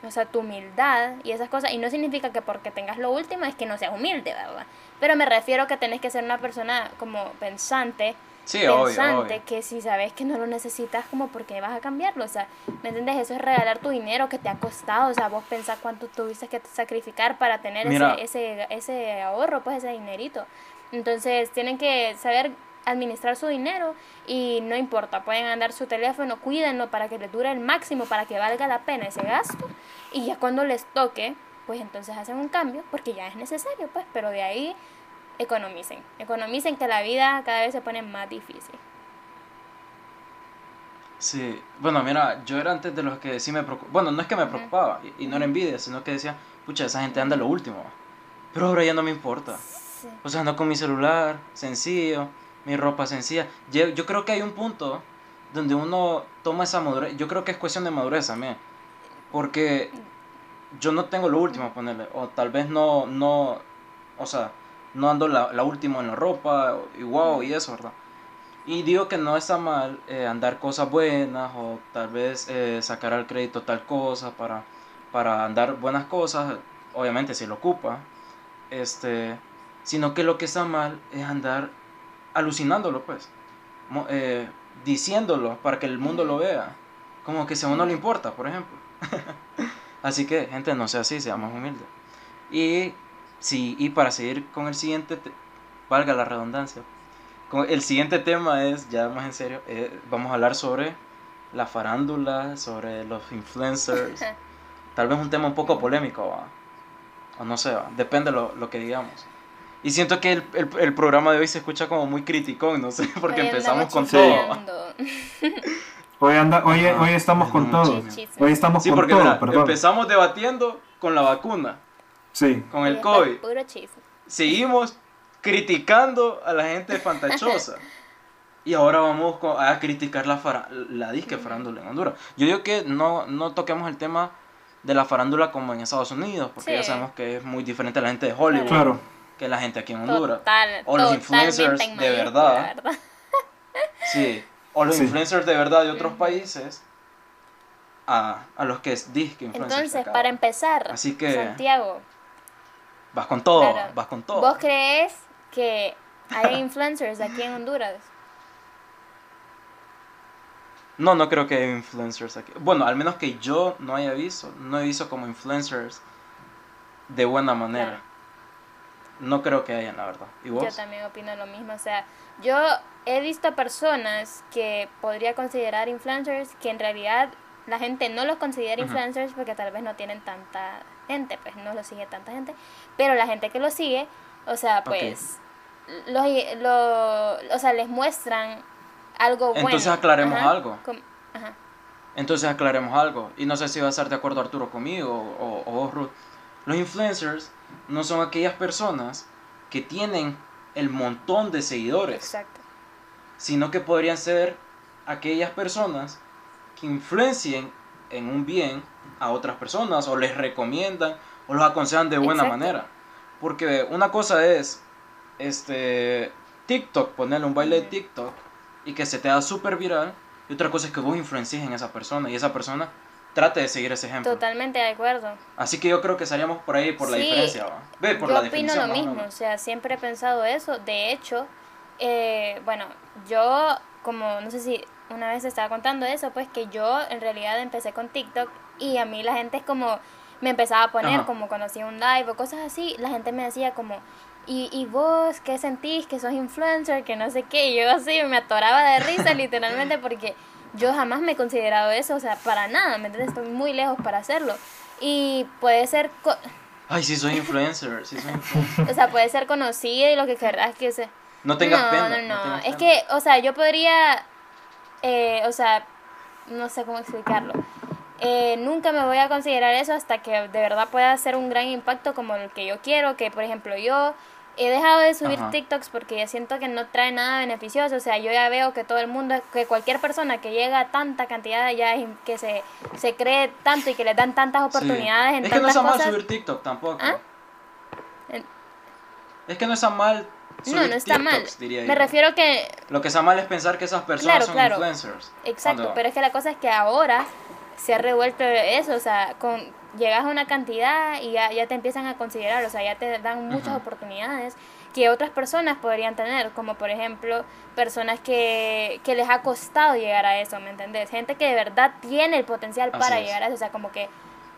o sea, tu humildad y esas cosas. Y no significa que porque tengas lo último es que no seas humilde, ¿verdad? Pero me refiero que tenés que ser una persona como pensante, Sí, obvio, pensante, obvio. que si sabes que no lo necesitas, como porque vas a cambiarlo, o sea, ¿me entiendes? Eso es regalar tu dinero que te ha costado, o sea, vos pensás cuánto tuviste que sacrificar para tener Mira. ese, ese, ese ahorro, pues ese dinerito. Entonces, tienen que saber administrar su dinero y no importa, pueden andar su teléfono, cuídenlo para que les dure el máximo, para que valga la pena ese gasto y ya cuando les toque, pues entonces hacen un cambio porque ya es necesario, pues, pero de ahí economicen, economicen que la vida cada vez se pone más difícil. Sí, bueno, mira, yo era antes de los que sí me preocupaba. Bueno, no es que me preocupaba y, y no era envidia, sino que decía, pucha, esa gente anda lo último. Pero ahora ya no me importa. Sí. O sea, ando con mi celular, sencillo, mi ropa sencilla. Yo, yo creo que hay un punto donde uno toma esa madurez. Yo creo que es cuestión de madurez también. Porque yo no tengo lo último, ponerle. O tal vez no, no, o sea, no ando la, última en la ropa y wow y eso, ¿verdad? Y digo que no está mal eh, andar cosas buenas o tal vez eh, sacar al crédito tal cosa para, para andar buenas cosas, obviamente si lo ocupa, este, sino que lo que está mal es andar alucinándolo, pues, eh, diciéndolo para que el mundo lo vea, como que si a uno le importa, por ejemplo. así que, gente, no sea así, sea más humilde. Y, sí, y para seguir con el siguiente, te- valga la redundancia, con el siguiente tema es, ya más en serio, eh, vamos a hablar sobre la farándula, sobre los influencers. Tal vez un tema un poco polémico, ¿va? o no sé, ¿va? depende lo, lo que digamos. Y siento que el, el, el programa de hoy se escucha como muy criticón, no sé, porque Hoy empezamos con todo. Hoy, anda, hoy, hoy estamos con todo. Hoy estamos Sí, con porque todo, mira, empezamos debatiendo con la vacuna, Sí. con el COVID. Puro chisme. Seguimos criticando a la gente fantachosa. Y ahora vamos a criticar la, fara- la disque farándula en Honduras. Yo digo que no, no toquemos el tema de la farándula como en Estados Unidos, porque Sí. ya sabemos que es muy diferente a la gente de Hollywood Claro. que la gente aquí en Honduras. Total, O los influencers en de verdad. ¿verdad? Sí. O los Sí. influencers de verdad de otros países a, a los que es disque influencers. de Entonces, acá. para empezar, Así que- Santiago, Vas con todo, claro, vas con todo. ¿vos crees que hay influencers aquí en Honduras? No, no creo que haya influencers aquí. Bueno, al menos que yo no haya visto, no he visto como influencers de buena manera. Claro. No creo que hayan, la verdad. ¿Y vos? Yo también opino lo mismo. O sea, yo he visto personas que podría considerar influencers que en realidad la gente no los considera influencers porque tal vez no tienen tanta gente, pues no los sigue tanta gente. Pero la gente que los sigue, o sea, pues, los, lo, o sea, les muestran algo bueno. Entonces aclaremos Ajá, algo. com- ajá. Entonces aclaremos algo. Y no sé si va a estar de acuerdo Arturo conmigo o, o vos, Ruth. Los influencers no son aquellas personas que tienen el montón de seguidores, Exacto. sino que podrían ser aquellas personas que influencien en un bien a otras personas o les recomiendan o los aconsejan de buena Exacto. manera. Porque una cosa es este TikTok, ponerle un baile de. TikTok y que se te haga súper viral. Y otra cosa es que vos influencies en esa persona y esa persona trate de seguir ese ejemplo. Totalmente de acuerdo. Así que yo creo que estaríamos por ahí por la diferencia. ¿va? Ve, por yo la opino lo o mismo, o sea, siempre he pensado eso. De hecho, eh, bueno, yo, como no sé si una vez estaba contando eso, pues que yo en realidad empecé con TikTok y a mí la gente es como, me empezaba a poner Ajá. como hacía un live o cosas así, la gente me decía como, ¿y, y vos qué sentís? Que sos influencer, que no sé qué, y yo así me atoraba de risa literalmente porque yo jamás me he considerado eso, o sea, para nada, ¿me entiendes? Estoy muy lejos para hacerlo. Y puede ser... co- Ay, sí soy influencer, sí soy influencer. o sea, puede ser conocida y lo que querrás que se... No tengas no, pena. No, no, tengas Es pena. que, o sea, yo podría, eh, o sea, no sé cómo explicarlo. Eh, nunca me voy a considerar eso hasta que de verdad pueda hacer un gran impacto como el que yo quiero, que por ejemplo yo he dejado de subir Ajá. TikToks porque ya siento que no trae nada beneficioso, o sea, yo ya veo que todo el mundo, que cualquier persona que llega a tanta cantidad ya que se, se cree tanto y que le dan tantas Sí. oportunidades en Es que no está mal subir TikTok tampoco. ¿Ah? Es que no está mal subir No, no está mal. TikToks, diría Me yo. refiero que Lo que está mal es pensar que esas personas Claro, son claro. influencers. Exacto, Cuando- pero es que la cosa es que ahora se ha revuelto eso, o sea, con llegas a una cantidad y ya, ya te empiezan a considerar, o sea, ya te dan muchas oportunidades que otras personas podrían tener, como por ejemplo personas que, que les ha costado llegar a eso, ¿me entendés? Gente que de verdad tiene el potencial Así para es. llegar a eso, o sea, como que...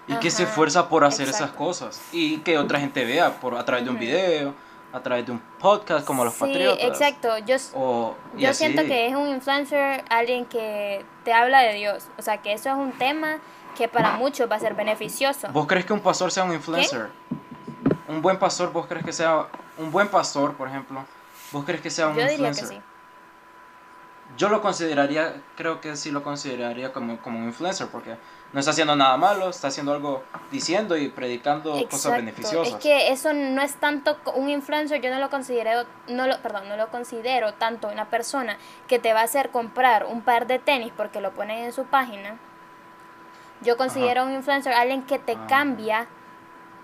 Y que se Ajá, esfuerza por hacer esas cosas. Y que otra gente vea por, a través de un video, a través de un podcast como los sí, patriotas. exacto, yo... O, Yo así. siento que es un influencer alguien que te habla de Dios, o sea, que eso es un tema que para muchos va a ser beneficioso. ¿Vos crees que un pastor sea un influencer? Un buen pastor, ¿vos crees que sea un buen pastor, por ejemplo? ¿Vos crees que sea un Yo diría que influencer? sí. Yo lo consideraría, creo que sí lo consideraría como, como un influencer, porque no está haciendo nada malo, está haciendo algo, diciendo y predicando cosas beneficiosas. Es que eso no es tanto un influencer, yo no lo considero, no lo, perdón, no lo considero tanto una persona que te va a hacer comprar un par de tenis porque lo ponen en su página. Yo considero un influencer alguien que te Ah. cambia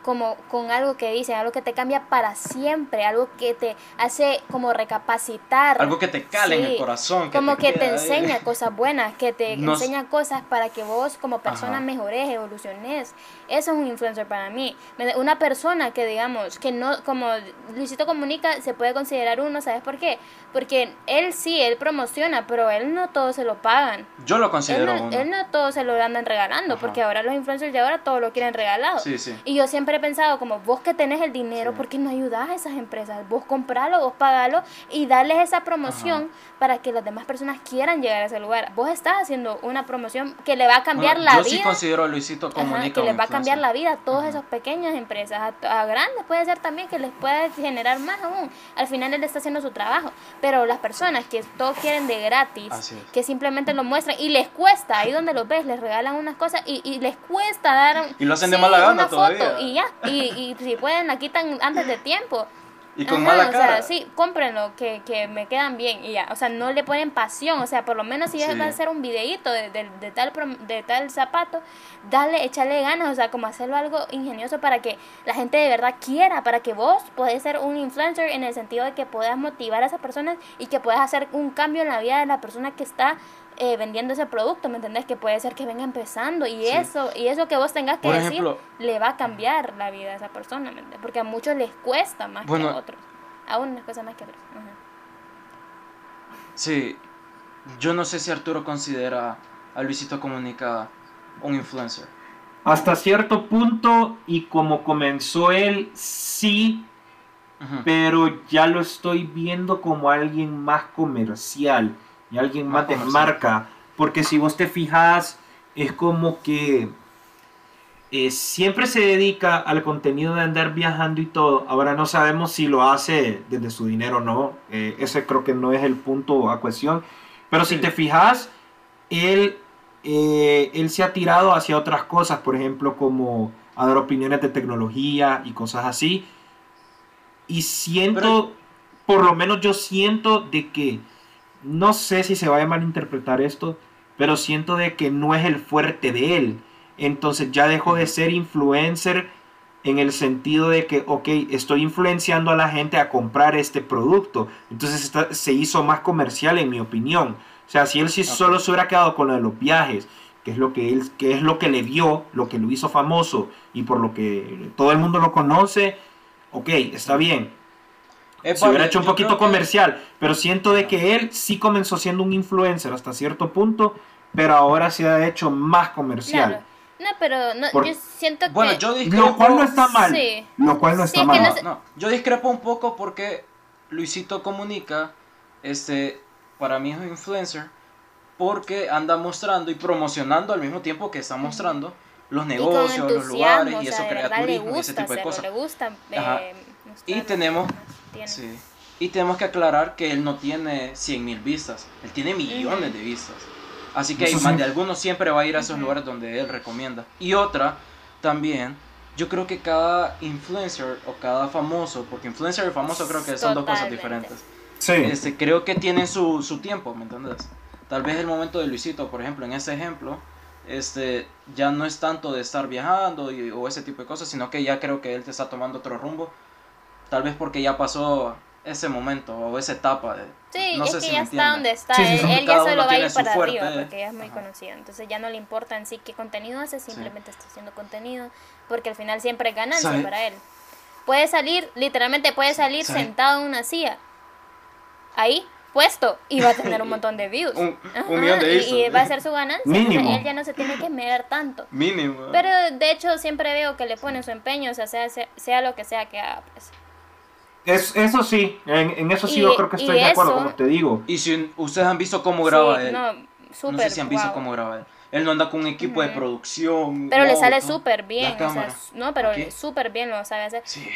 como con algo que dicen, algo que te cambia para siempre, algo que te hace como recapacitar. Algo que te cale en el Sí, corazón. como que te queda ahí. enseña cosas buenas, que te No s- enseña cosas para que vos como persona Ajá. mejores, evoluciones. Eso es un influencer para mí. Una persona que digamos, que no, como Luisito Comunica, se puede considerar uno, ¿sabes por qué? Porque él sí, él promociona, pero él no todo se lo pagan. Yo lo Él considero no, uno. él no todo se lo andan regalando, Ajá. porque ahora los influencers de ahora todo lo quieren regalado. Sí, sí. Y yo siempre he pensado, como vos que tenés el dinero, Sí. ¿por qué no ayudás a esas empresas? Vos compralo, vos pagalo y darles esa promoción para que las demás personas quieran llegar a ese lugar. Vos estás haciendo una promoción que le va a cambiar Bueno, la yo vida. sí considero a Luisito Ajá, que les va a cambiar la vida a todas esas pequeñas empresas, a, a grandes puede ser también que les pueda generar más aún. Al final él está haciendo su trabajo, pero las personas que todo quieren de gratis, es. que simplemente lo muestran y les cuesta, ahí donde los ves, les regalan unas cosas y, y les cuesta dar un- Y lo hacen de mala gana una todavía. foto y ya, y, y si pueden la quitan antes de tiempo. Y con Ajá, mala o sea, sí, cómprenlo, que, que me quedan bien y ya. O sea, no le ponen pasión. O sea, por lo menos si Sí. va a hacer un videíto de, de, de tal, de tal zapato, dale, échale ganas. O sea, como hacerlo algo ingenioso para que la gente de verdad quiera, para que vos podés ser un influencer en el sentido de que puedas motivar a esas personas y que puedas hacer un cambio en la vida de la persona que está eh, vendiendo ese producto, ¿me entendés? Que puede ser que venga empezando y Sí. eso, y eso que vos tengas que Por decir ejemplo- le va a cambiar la vida a esa persona, ¿me entendés? Porque a muchos les cuesta más que a otros. A unos les cuesta más que a otros. Sí, yo no sé si Arturo considera a Luisito Comunica un influencer. Hasta cierto punto, y como comenzó él, sí, pero ya lo estoy viendo como alguien más comercial y alguien Más más, de comercial. marca. Porque si vos te fijas, es como que eh, siempre se dedica al contenido de andar viajando y todo. Ahora no sabemos si lo hace desde su dinero o no. Eh, ese creo que no es el punto a cuestión. Pero si te fijas, él, eh, él se ha tirado hacia otras cosas, por ejemplo, como a dar opiniones de tecnología y cosas así. Y siento, Pero- por lo menos yo siento de que, no sé si se vaya a malinterpretar esto, pero siento de que no es el fuerte de él. Entonces ya dejó de ser influencer en el sentido de que, ok, estoy influenciando a la gente a comprar este producto. Entonces se hizo más comercial en mi opinión. O sea, si él sí solo se hubiera quedado con lo de los viajes, que es lo que él, que es lo que le dio, lo que lo hizo famoso y por lo que todo el mundo lo conoce, ok, está bien. Se hubiera hecho un poquito comercial, pero siento de que él sí comenzó siendo un influencer hasta cierto punto, pero ahora se ha hecho más comercial. No, pero no, yo siento que... Bueno, yo discrepo... Lo cual no está mal. Lo cual no está mal. No, yo discrepo un poco porque Luisito Comunica, este, para mí es un influencer, porque anda mostrando y promocionando al mismo tiempo que está mostrando los negocios, los lugares y eso crea turismo y ese tipo de cosas. Le gusta, eh, y tenemos... Sí. Y tenemos que aclarar que él no tiene 100 mil vistas, él tiene millones de vistas. Así que más de algunos siempre va a ir a esos lugares donde él recomienda. Y otra, también, yo creo que cada influencer o cada famoso, porque influencer y famoso creo que son dos cosas diferentes. Sí. Este, creo que tienen su, su tiempo, ¿me entiendes? Tal vez el momento de Luisito, por ejemplo, en ese ejemplo, este, ya no es tanto de estar viajando o ese tipo de cosas, sino que ya creo que él te está tomando otro rumbo. Tal vez porque ya pasó ese momento o esa etapa de sí no es que ya está donde está él, ya solo va a ir para arriba porque ya es muy conocido. Entonces ya no le importa en sí qué contenido hace simplemente está haciendo contenido porque al final siempre es ganancia para él. Puede salir literalmente puede salir sentado en una silla ahí puesto y va a tener un montón de views. Un, millón de y, y, va a ser su ganancia Mínimo. él ya no se tiene que mirar tanto. Mínimo. Pero de hecho siempre veo que le pone su empeño o sea sea, sea, lo que sea que haga pues es, eso sí, en, eso sí yo creo que estoy de acuerdo, como te digo. Y si ustedes han visto cómo graba él. No, super, no sé si han visto cómo graba él. Él no anda con un equipo de producción. Pero le sale súper bien. O sea, no, pero súper bien lo sabe hacer. Sí.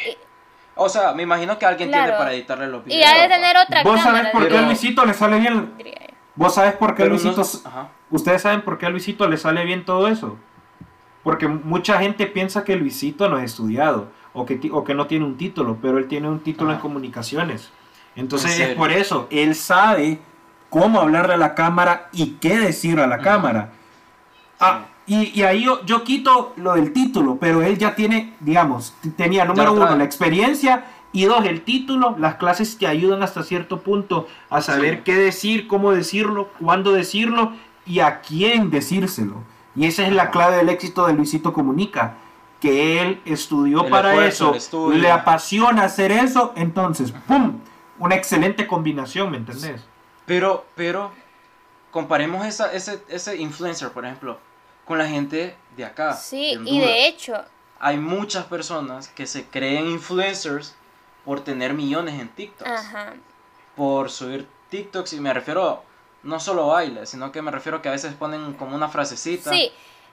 o sea, me imagino que alguien tiene para editarle los videos. Y ha de tener otra ¿Vos sabés por qué a Luisito le sale bien? ¿Vos sabés por qué a Luisito... ¿Ustedes saben por qué a Luisito le sale bien todo eso? Porque mucha gente piensa que Luisito no es estudiado o que, o que no tiene un título, pero él tiene un título en comunicaciones. Entonces es por eso, él sabe cómo hablarle a la cámara y qué decir a la cámara. Ah, y, y, ahí yo, yo, quito lo del título, pero él ya tiene, digamos, tenía número uno, la experiencia y dos, el título, las clases te ayudan hasta cierto punto a saber qué decir, cómo decirlo, cuándo decirlo y a quién decírselo. Y esa es la clave del éxito de Luisito Comunica que él estudió para eso, le apasiona hacer eso, entonces, ¡pum! Una excelente combinación, ¿me entendés? Pero, pero, comparemos esa, ese, ese influencer, por ejemplo, con la gente de acá. Sí, y de hecho... Hay muchas personas que se creen influencers por tener millones en TikTok. Ajá. Por subir TikToks, y me refiero no solo baile, sino que me refiero que a veces ponen como una frasecita. Sí,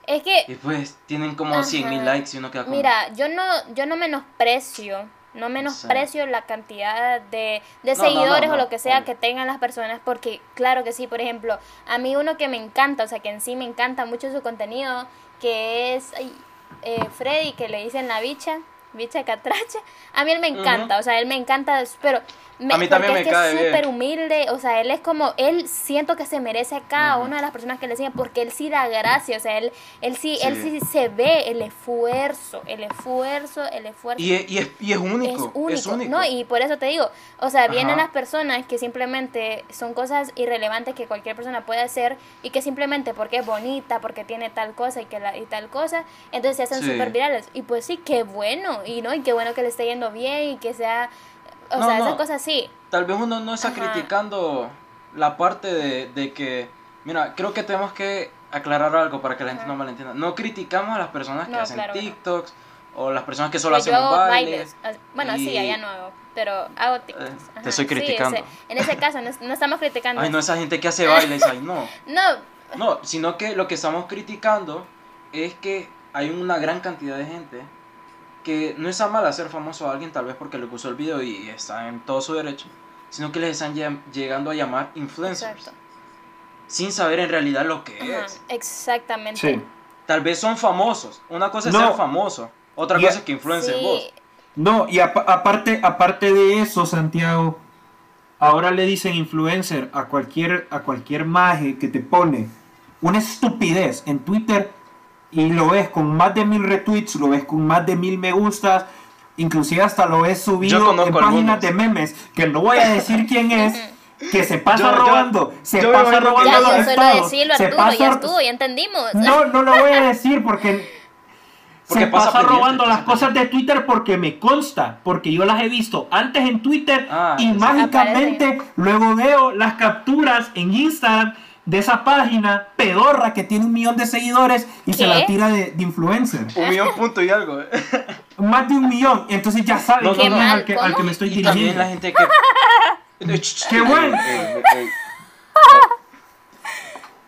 es que... Y pues tienen como 100 mil likes y uno queda como... Mira, yo no, yo no menosprecio, no menosprecio la cantidad de, de seguidores o lo que sea que tengan las personas, porque claro que sí, por ejemplo, a mí uno que me encanta, o sea, que en sí me encanta mucho su contenido, que es eh, Freddy, que le dicen la bicha, bicha catracha, a mí él me encanta, o sea, él me encanta, pero a mí también me es cae es súper humilde, o sea, él es como, él siento que se merece a cada una de las personas que le siguen porque él sí da gracia, o sea, él, él, sí, él sí. se ve el esfuerzo, el esfuerzo, el esfuerzo. Y, y, es, y es, único, es, único, No, y por eso te digo, o sea, vienen las personas que simplemente son cosas irrelevantes que cualquier persona puede hacer y que simplemente porque es bonita, porque tiene tal cosa y, que la, y tal cosa, entonces se hacen súper virales. Y pues sí, qué bueno, y no, y qué bueno que le esté yendo bien y que sea o sea, esas cosas sí. Tal vez uno no está criticando la parte de, que, mira, creo que tenemos que aclarar algo para que la gente no malentienda. No criticamos a las personas que hacen TikToks o las personas que solo pues hacen bailes. Ah, bueno, sí, allá no hago, pero hago TikToks. Eh, te estoy criticando. en ese caso, no, estamos criticando. Ay, no, esa gente que hace bailes, ay, no. no. No, sino que lo que estamos criticando es que hay una gran cantidad de gente que no es a mal hacer famoso a alguien tal vez porque le puso el video y está en todo su derecho, sino que les están llegando a llamar influencers. Sin saber en realidad lo que es. Exactamente. Tal vez son famosos. Una cosa es ser famoso, otra cosa es que influencen vos. No, y aparte, aparte de eso, Santiago, ahora le dicen influencer a cualquier, a cualquier maje que te pone una estupidez en Twitter y lo ves con más de mil retweets, lo ves con más de mil me gustas, inclusive hasta lo ves subido en páginas algunos. de memes, que no voy a decir quién es, que se pasa Yo- yo- robando, se yo pasa robando los estados, decirlo, se Arturo, ya pasa- estuvo, ya entendimos. No, no lo voy a decir porque Porque se pasa robando las cosas de Twitter porque me consta, porque yo las he visto antes en Twitter Ah, y mágicamente luego veo las capturas en Instagram de esa página pedorra que tiene un millón de seguidores y se ¿Qué? la tira de, de influencer. Un millón punto y algo. Más de un millón. Entonces ya saben No, no, no. al que, al que me estoy Y también dirigiendo. la gente que... ¡Qué bueno!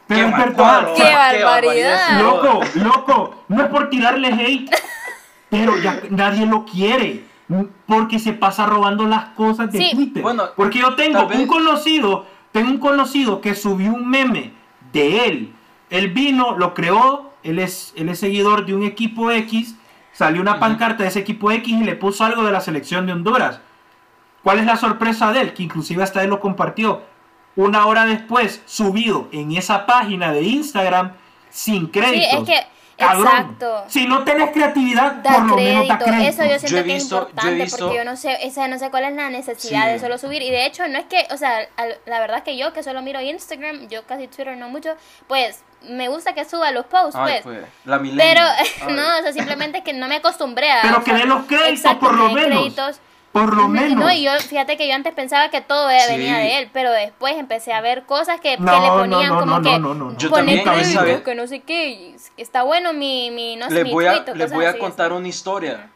Pero Qué es mal verdad. ¡Qué qué barbaridad! Loco, loco, no es por tirarle hate, pero ya nadie lo quiere. Porque se pasa robando las cosas de Sí. Twitter. Bueno, porque yo tengo tal vez- un conocido, tengo un conocido que subió un meme de él. Él vino, lo creó, él es, él es seguidor de un equipo X, salió una pancarta de ese equipo X y le puso algo de la selección de Honduras. ¿Cuál es la sorpresa de él? Que inclusive hasta él lo compartió. Una hora después, subido en esa página de Instagram, sin créditos. es que- Cabrón, exacto. Si no tenés creatividad, Da por lo menos da crédito. Eso yo siento Yo que visto- es importante visto- porque yo no sé, esa no sé cuál es la necesidad Sí. de solo subir. Y de hecho, no es que, o sea, la verdad que yo que solo miro Instagram, yo casi Twitter no mucho, pues me gusta que suba los posts, Ay, pues. pues, la Pero millennial. Ay. no, o sea, simplemente es que no me acostumbré a. Pero que dé los créditos, exacto, por lo menos. créditos. Por lo menos. No, y yo, fíjate que yo antes pensaba que todo era- Sí. venía de él, pero después empecé a ver cosas que, que No, le no, ponían no, como no, que no, no, no. Yo también saber- que no sé qué, está bueno mi, mi no sé, les mi voy a, les voy a contar así. una historia.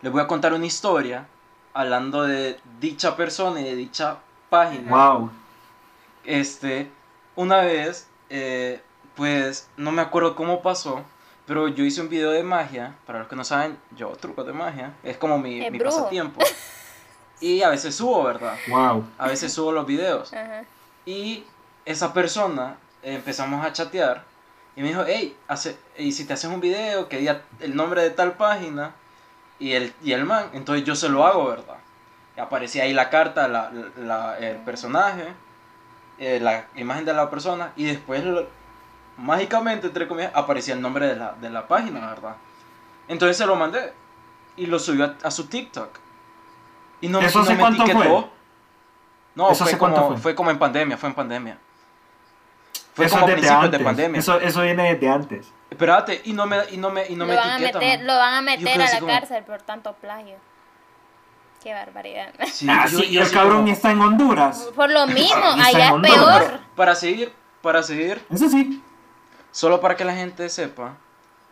Les voy a contar una historia hablando de dicha persona y de dicha página. Wow. Este, una vez, eh, pues no me acuerdo cómo pasó, pero yo hice un video de magia. Para los que no saben, yo trucos de magia. Es como mi, Es mi pasatiempo. Y a veces subo, ¿verdad? Wow. A veces subo los videos. Ajá. Y esa persona eh, empezamos a chatear y me dijo, hey, hace, y si te haces un video que diga el nombre de tal página y el, y el man, entonces yo se lo hago, ¿verdad? Y aparecía ahí la carta, la, la- el personaje, eh, la imagen de la persona y después lo- mágicamente, entre comillas, aparecía el nombre de la, de la página, ¿verdad? Entonces se lo mandé y lo subió a, a su TikTok. Y no, ¿Eso no me cuánto fue? etiquetó. No, ¿Eso fue cuánto como, fue? fue como en pandemia, fue en pandemia. Fue Eso como a principios antes. de pandemia. Eso, eso viene desde antes. Espérate, y no me, y no me, y no lo, me van a meter, lo van a meter a la como- cárcel por tanto plagio. Qué barbaridad. Sí, ah, yo- sí, yo el así cabrón como- está en Honduras. Por lo mismo, allá es peor. Para seguir, para seguir, Eso sí. Solo para que la gente sepa,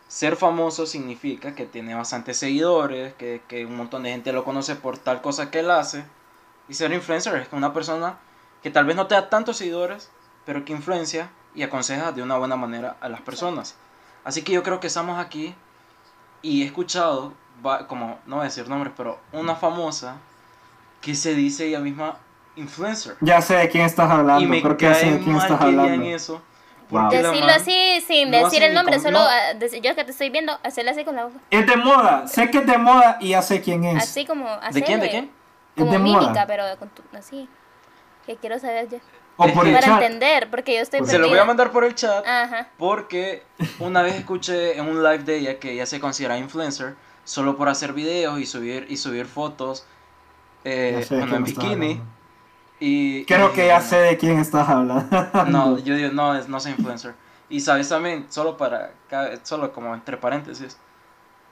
ser famoso significa que tiene bastantes seguidores, que, que un montón de gente lo conoce por tal cosa que él hace. Y ser influencer es una persona que tal vez no te da tantos seguidores, pero que influencia y aconseja de una buena manera a las personas. Así que yo creo que estamos aquí y he escuchado, como no voy a decir nombres, pero una famosa que se dice ella misma influencer. Ya sé de quién estás hablando. Y me Creo que ya sé cae de quién mal estás que hablando. eso. Decirlo así sin no decir el nombre, solo no. yo que te estoy viendo, hacerle así con la boca. Es de moda. Sé que es de moda y ya sé quién es. Así como ¿De quién? ¿De quién? Como de mímica, moda. pero con tu- así. Que quiero saber ya. O Es por el Para chat. entender, porque yo estoy Se lo voy a mandar por el chat. Ajá. Porque una vez escuché en un live de ella que ella se considera influencer solo por hacer videos y subir y subir fotos eh, bueno, en bikini. Y, Creo y, que ya sé de quién estás hablando. No, yo digo, no, es- no soy influencer. Y sabes también, solo para, solo como entre paréntesis,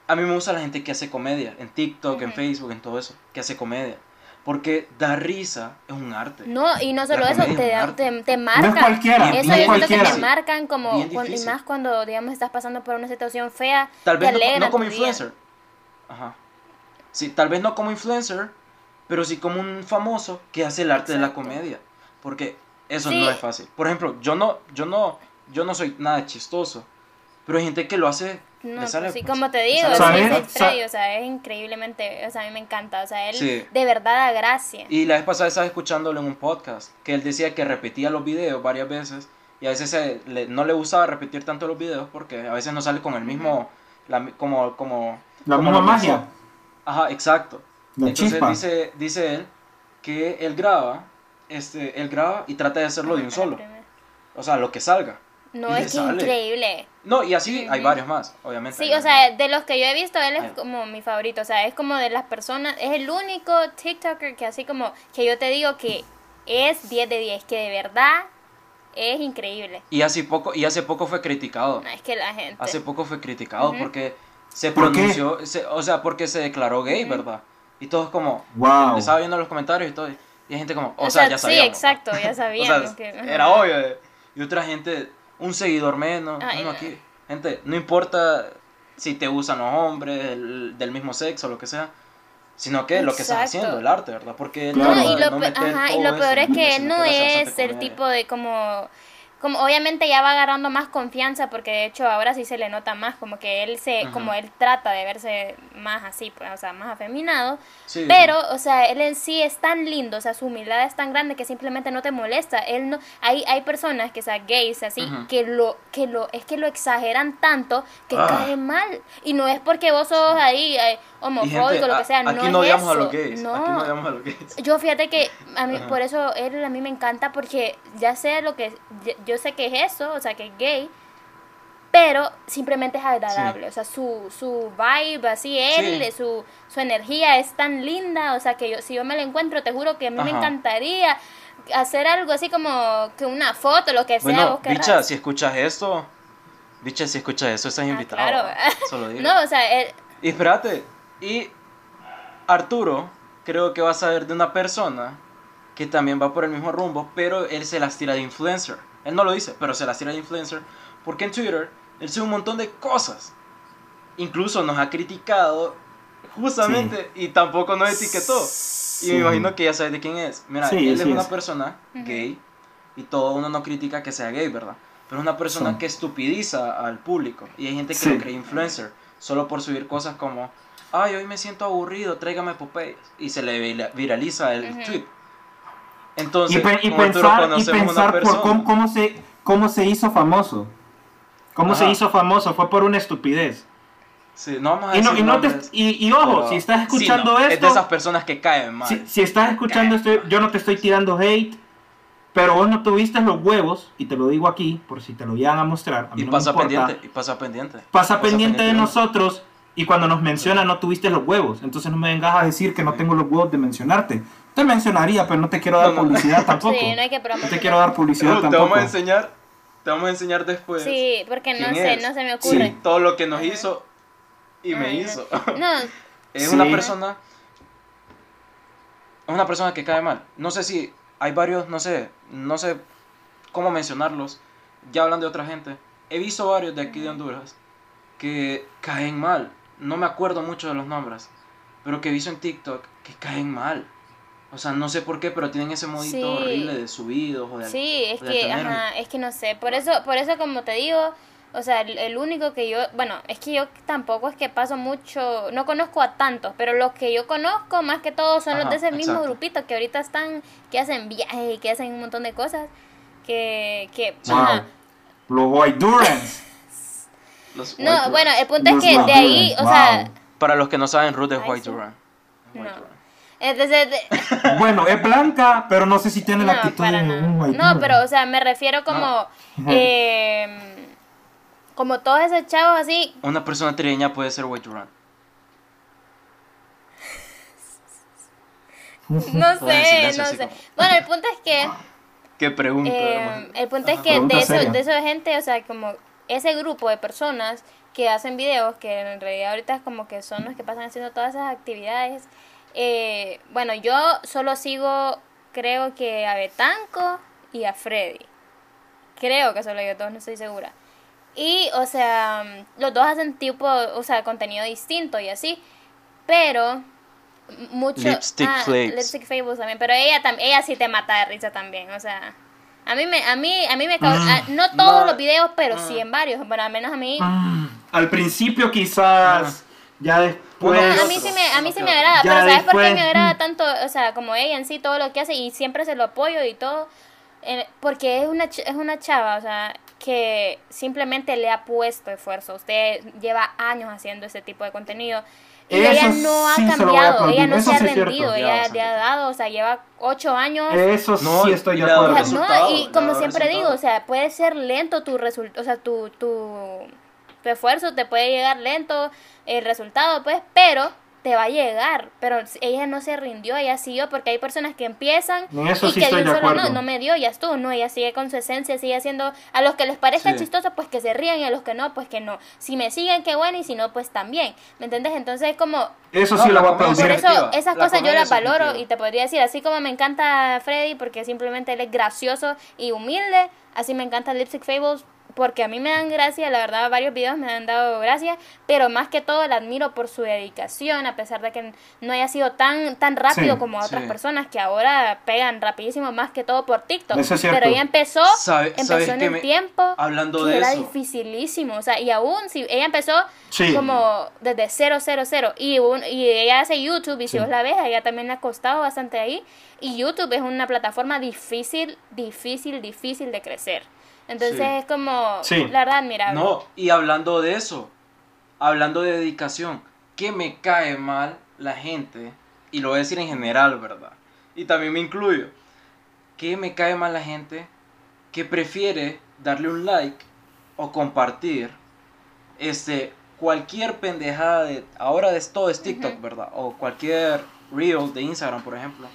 a mí me gusta la gente que hace comedia, en TikTok, en. Facebook, en todo eso, que hace comedia. Porque dar risa es un arte. No, y no solo eso, te, da- te, te marcan. No es cualquiera. Eso no es yo siento que cualquiera. te marcan como, y más cuando, digamos, estás pasando por una situación fea, Tal te vez no, no como tu día. influencer. Ajá. Sí, tal vez no como influencer, pero sí como un famoso que hace el arte de la comedia. Porque eso Sí. no es fácil. Por ejemplo, yo no, yo no, yo no soy nada chistoso. Pero hay gente que lo hace. No, sale, pues sí, pues, como te digo, es extraño, o sea, es increíblemente, o sea, a mí me encanta, o sea, él Sí. de verdad da gracia. Y la vez pasada estaba escuchándolo en un podcast, que él decía que repetía los videos varias veces y a veces se- le- no le gustaba repetir tanto los videos porque a veces no sale con el mismo, la como, como... La como misma magia. Ajá, exacto. La Entonces chispa. dice, dice él que él graba, este, él graba y trata de hacerlo de un solo. O sea, lo que salga. No, es que increíble. No, y así hay varios más, obviamente. Sí, o sea, de los que yo he visto, él es Ay. como mi favorito. O sea, es como de las personas, es el único TikToker que así como, que yo te digo que es 10 de 10, que de verdad es increíble. Y hace poco, y hace poco fue criticado. No, es que la gente... Hace poco fue criticado porque se pronunció, se- o sea, porque se declaró gay, ¿verdad? Y todos como, Wow. estaba viendo los comentarios y todo, y hay gente como, o, O sea, sea, ya sí, sabíamos. exacto, ya O sabíamos sea, que- era obvio. eh. Y otra gente, un seguidor menos. Ay, no, no. aquí, gente, no importa si te usan los hombres el- del mismo sexo o lo que sea, sino que lo que estás haciendo, el arte, ¿verdad? Porque él Claro. No, no, y lo, no pe- ajá, y todo lo eso peor es que él no es el tipo de como como obviamente ya va agarrando más confianza porque de hecho ahora sí se le nota más como que él se como él trata de verse más así pues o sea más afeminado Sí, sí. pero o sea él en sí es tan lindo o sea su humildad es tan grande que simplemente no te molesta él no hay hay personas que o sea gays así que lo que lo es que lo exageran tanto que Ah. cae mal y no es porque vos sos ahí eh, homofóbico gente, lo que a- sea aquí no, no es a eso. los gays. no Aquí no odiamos a los gays. yo fíjate que a mí, Ajá. por eso él a mí me encanta porque ya sé lo que, yo- yo sé que es eso, o sea, que es gay, pero simplemente es agradable, o sea, su, su vibe, así él, Sí. su, su energía es tan linda, o sea, que yo, si yo me la encuentro, te juro que a mí me Ajá. encantaría hacer algo así como que una foto, lo que sea, Bueno, vos querrás. bicha, si escuchas esto, bicha, si escuchas eso, estás Ah, invitado. claro. Solo digo. No, o sea, él, Y espérate, y Arturo creo que va a saber de una persona que también va por el mismo rumbo, pero él se las tira de influencer. Él no lo dice, pero se las tira de influencer porque en Twitter él sube un montón de cosas. Incluso nos ha criticado justamente y tampoco nos etiquetó. Y Sí. me imagino que ya sabes de quién es. Mira, Sí, él sí es una es. persona gay y todo uno no critica que sea gay, ¿verdad? Pero es una persona Sí. que estupidiza al público y hay gente que Sí. lo cree influencer solo por subir cosas como, ay, hoy me siento aburrido, tráigame Popeyes y se le vira- viraliza el tweet. Entonces, Y, y pensar, y pensar por cómo, cómo se, cómo se hizo famoso. ¿Cómo se Ajá. hizo famoso? Fue por una estupidez. Sí, no vamos a Y, no, y, no te- y, y ojo, pero- si estás sí, escuchando no, Es de esto, esas personas que caen mal. si, si estás escuchando esto, yo no te estoy tirando hate, pero vos no tuviste los huevos, y te lo digo aquí, por si te lo llegan a mostrar. A mí y no pasa me pendiente, y pasa pendiente. Pasa pendiente de uno. nosotros, y cuando nos menciona no tuviste los huevos. Entonces no me vengas a decir que no tengo los huevos de mencionarte. Te mencionaría, pero no te quiero dar No, no. publicidad tampoco. sí, no hay que No te promocionar. quiero dar publicidad Te tampoco. vamos a enseñar, te vamos a enseñar después. Sí, porque no ¿Quién sé, es? no se me Sí. ocurre. todo lo que nos Ajá. hizo y me Ay, hizo. No, Es Sí. una persona. Es una persona que cae mal. No sé si hay varios, no sé, no sé cómo mencionarlos. Ya hablan de otra gente. He visto varios de aquí de Honduras que caen mal. No me acuerdo mucho de los nombres, pero que he visto en TikTok que caen mal. O sea, no sé por qué, pero tienen ese modito Sí. horrible de subidos o de Sí, es de que, ajá, es que no sé, por eso, por eso como te digo, o sea, el, el único que yo, bueno, es que yo tampoco es que paso mucho, no conozco a tantos, pero los que yo conozco más que todo son los de ese mismo grupito que ahorita están, que hacen viajes y que hacen un montón de cosas, que, que, Wow. ajá. Los Guaidurans. los No, White bueno, Durans. el punto es que de ahí, o sea. Para los que no saben, Ruth es White. Duran. White No. Duran. entonces, de- Bueno, es blanca, pero no sé si tiene la no, actitud para de Guaiduran. No, pero, o sea, me refiero como, eh, como todos esos chavos así, Una persona trigueña puede ser White Duran. no sé, no sé. como- Bueno, el punto es que... Qué pregunta, Eh, hermano. el punto es que Pregunta de eso, de eso de gente, o sea, como ese grupo de personas que hacen videos, que en realidad ahorita es como que son los que pasan haciendo todas esas actividades. Eh, bueno, yo solo sigo, creo que a Betanco y a Freddy. Creo que solo yo dos, no estoy segura. Y, o sea, los dos hacen tipo, o sea, contenido distinto y así. Pero mucho Lipstick ah, Flakes. Lipstick Fables también, pero ella tam- ella sí te mata de risa también, o sea, a mí me a mí a mí me cau- ah, no todos no, los videos, pero ah. sí en varios, bueno, al menos a mí Mm, Al principio quizás, ya después... a Pues, mí sí me a mí sí me agrada, Ya pero ¿sabes por qué después, me agrada tanto, o sea, como ella en sí todo lo que hace y siempre se lo apoyo y todo eh, porque es una es una chava, o sea, que simplemente le ha puesto esfuerzo. Usted lleva años haciendo ese tipo de contenido. Y Eso ella no ha sí a cambiado, ella no eso se ha cierto. rendido, Lleva ella le ha dado, o sea, lleva ocho años. Eso No, sí estoy y de le ha dado O sea, acuerdo. resultado, no, y como siempre digo, resultado. o sea, puede ser lento tu resultado, o sea, tu, tu, tu esfuerzo te puede llegar lento, el resultado, pues, pero te va a llegar. Pero ella no se rindió, ella siguió, porque hay personas que empiezan En eso y sí que estoy de solo acuerdo. no, no me dio, ya estuvo, no, ella sigue con su esencia, sigue haciendo, a los que les parezca Sí. chistoso, pues que se ríen, y a los que no, pues que no. Si me siguen, qué bueno, y si no, pues también. ¿Me entiendes? Entonces es como, Eso No, sí la voy a comedia por aplaudir. eso esas La cosas yo las valoro y te podría decir, así como me encanta Freddy porque simplemente él es gracioso y humilde, así me encanta Lipstick Fables porque a mí me dan gracia, la verdad varios videos me han dado gracia, pero más que todo la admiro por su dedicación, a pesar de que no haya sido tan tan rápido Sí, como otras sí. personas que ahora pegan rapidísimo más que todo por TikTok. Eso es cierto. pero ella empezó, Sabe- empezó ¿sabes en el me- tiempo hablando que de era eso. dificilísimo, o sea, y aún si ella empezó Sí. como desde 000 y, un, y ella hace YouTube y si vos la ves, a ella también le ha costado bastante ahí y YouTube es una plataforma difícil, difícil, difícil de crecer. Entonces Sí. es como, Sí. la verdad, admirable. No, y hablando de eso, hablando de dedicación, que me cae mal la gente, y lo voy a decir en general, ¿verdad? Y también me incluyo, que me cae mal la gente que prefiere darle un like o compartir este cualquier pendejada de ahora de todo es TikTok, Ujú. ¿verdad? O cualquier reel de Instagram, por ejemplo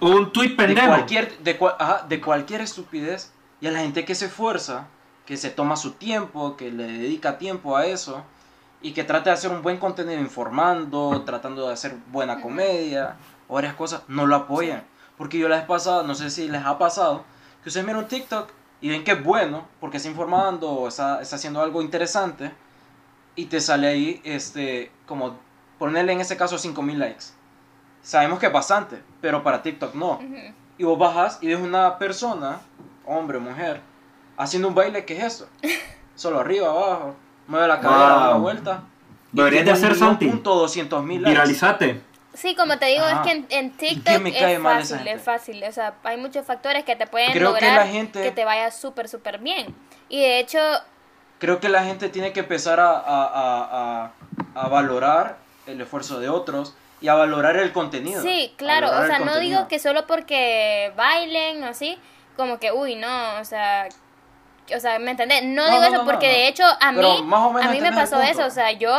Un tweet de pendejo. cualquier, de, cua- ajá, de cualquier estupidez. Y a la gente que se esfuerza, que se toma su tiempo, que le dedica tiempo a eso, y que trata de hacer un buen contenido informando, tratando de hacer buena comedia, o varias cosas, no lo apoyan. Porque yo la vez pasada, no sé si les ha pasado, que ustedes miran un TikTok y ven que es bueno, porque está informando o está, está haciendo algo interesante, y te sale ahí, este, como ponerle en ese caso 5000 likes. Sabemos que es bastante, pero para TikTok no y vos bajas y ves una persona, hombre o mujer, haciendo un baile, ¿qué es eso? Solo arriba, abajo, mueve la cadera, Wow. da una vuelta. Deberías de hacer, Santi. millón punto doscientos mil likes. Viralizate. Sí, como te digo, Ajá. es que en, en TikTok me cae es mal fácil, es fácil. O sea, hay muchos factores que te pueden Creo que lograr la gente- que te vaya súper, súper bien. Y de hecho, Creo que la gente tiene que empezar a, a, a, a, a valorar el esfuerzo de otros y a valorar el contenido. Sí, claro, o sea, no contenido. digo que solo porque bailen o así, como que, uy, no, o sea, o sea, ¿me entendés? No, No, digo no, eso no, porque de hecho a mí, a mí me pasó eso, o sea, yo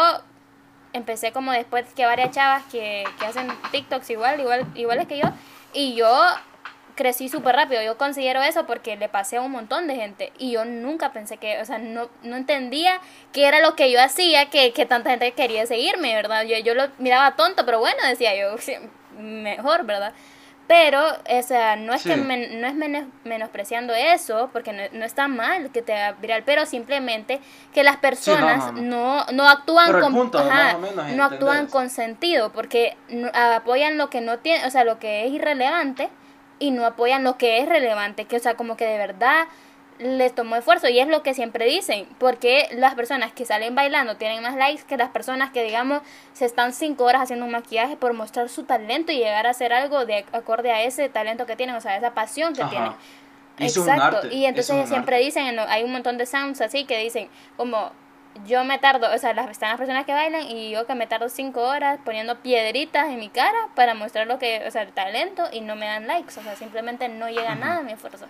empecé como después que varias chavas que, que hacen TikToks igual, igual, iguales que yo, y yo crecí súper rápido, yo considero eso porque le pasé a un montón de gente y yo nunca pensé que, o sea, no, no entendía qué era lo que yo hacía, que, que tanta gente quería seguirme, ¿verdad? Yo, yo lo miraba tonto, pero bueno, decía yo, mejor, ¿verdad? Pero, o sea, no es Sí. que men- no es menos- menospreciando eso, porque no, no está mal que te haga viral, pero simplemente que las personas no, no, no actúan con punto, ajá, más o menos, no actúan con sentido, porque apoyan lo que no tiene, o sea, lo que es irrelevante y no apoyan lo que es relevante, que o sea, como que de verdad les tomó esfuerzo y es lo que siempre dicen, porque las personas que salen bailando tienen más likes que las personas que digamos se están cinco horas haciendo un maquillaje por mostrar su talento y llegar a hacer algo de acorde a ese talento que tienen, o sea, esa pasión que Ajá. tienen. Es un Exacto, arte, y entonces es siempre arte. dicen, hay un montón de sounds así que dicen como yo me tardo, o sea, las, están las personas que bailan y yo que me tardo cinco horas poniendo piedritas en mi cara para mostrar lo que, o sea, el talento y no me dan likes, o sea, simplemente no llega nada a mi esfuerzo.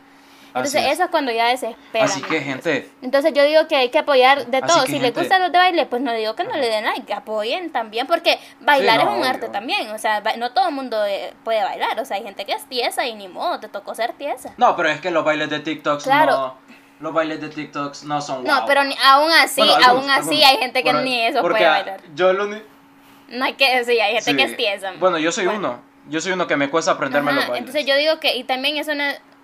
Entonces es. eso es cuando ya desespera. Así que, gente, Entonces yo digo que hay que apoyar de todo. Si les gente- gustan los de baile, pues no digo que no le den like, apoyen también, porque bailar Sí, no, es un obvio. arte también. O sea, no todo el mundo eh, puede bailar. O sea, hay gente que es tiesa y ni modo, te tocó ser tiesa. no, pero es que los bailes de TikToks Claro. no, los bailes de TikToks no son No, wow. pero ni- aún así, Bueno, algunos, aún así algunos. hay gente que Bueno, ni eso puede bailar. Yo lo uni- No hay que, sí, hay gente sí. que es tiesa. Bueno, yo soy Bueno. uno. Yo soy uno que me cuesta aprenderme Ajá, los bailes. Entonces yo digo que, y también eso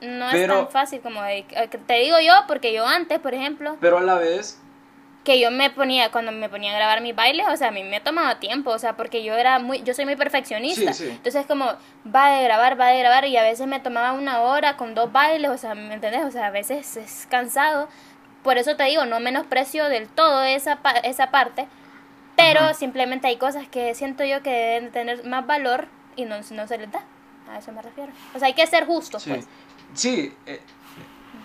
no, es tan fácil como de, eh, te digo yo, porque yo antes, por ejemplo, Pero a la vez, que yo me ponía, cuando me ponía a grabar mis bailes, o sea, a mí me tomaba tiempo, o sea, porque yo era muy, yo soy muy perfeccionista. Sí, sí. Entonces como, va de grabar, va de grabar, y a veces me tomaba una hora con dos bailes, o sea, ¿me entendés? O sea, a veces es cansado. Por eso te digo, no menosprecio del todo esa, pa- esa parte, pero Ajá. simplemente hay cosas que siento yo que deben tener más valor y no, no se les da. A eso me refiero. O sea, hay que ser justos, sí. pues. Sí, eh,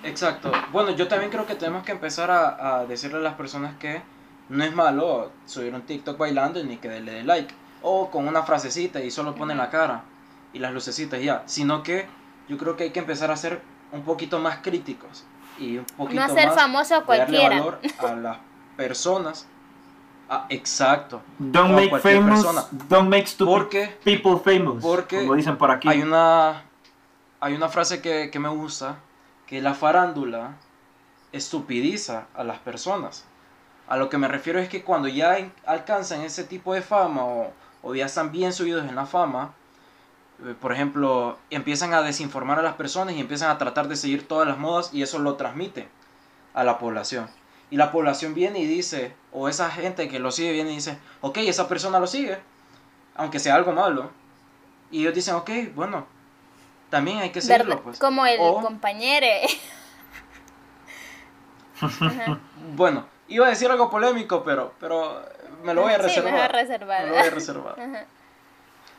Exacto. Bueno, yo también creo que tenemos que empezar a, a decirle a las personas que no es malo subir un TikTok bailando y ni que le dé like. O con una frasecita y solo ponen la cara y las lucecitas ya. Sino que yo creo que hay que empezar a ser un poquito más críticos. Y un poquito No ser más famoso a darle valor a las personas. Ah, exacto. Don't O a make famous, persona. don't make stupid Porque people famous. porque como dicen por aquí. hay una, hay una frase que, que me gusta, que la farándula estupidiza a las personas. A lo que me refiero es que cuando ya alcanzan ese tipo de fama o, o ya están bien subidos en la fama, eh, por ejemplo, empiezan a desinformar a las personas y empiezan a tratar de seguir todas las modas y eso lo transmite a la población. Y la población viene y dice, o esa gente que lo sigue viene y dice, ok, esa persona lo sigue, aunque sea algo malo. Y ellos dicen, ok, bueno, también hay que seguirlo, pues. Como el O- compañero. Bueno, iba a decir algo polémico, pero, pero me lo voy a Sí, reservar. mejor reservar. Me lo voy a reservar. Ajá.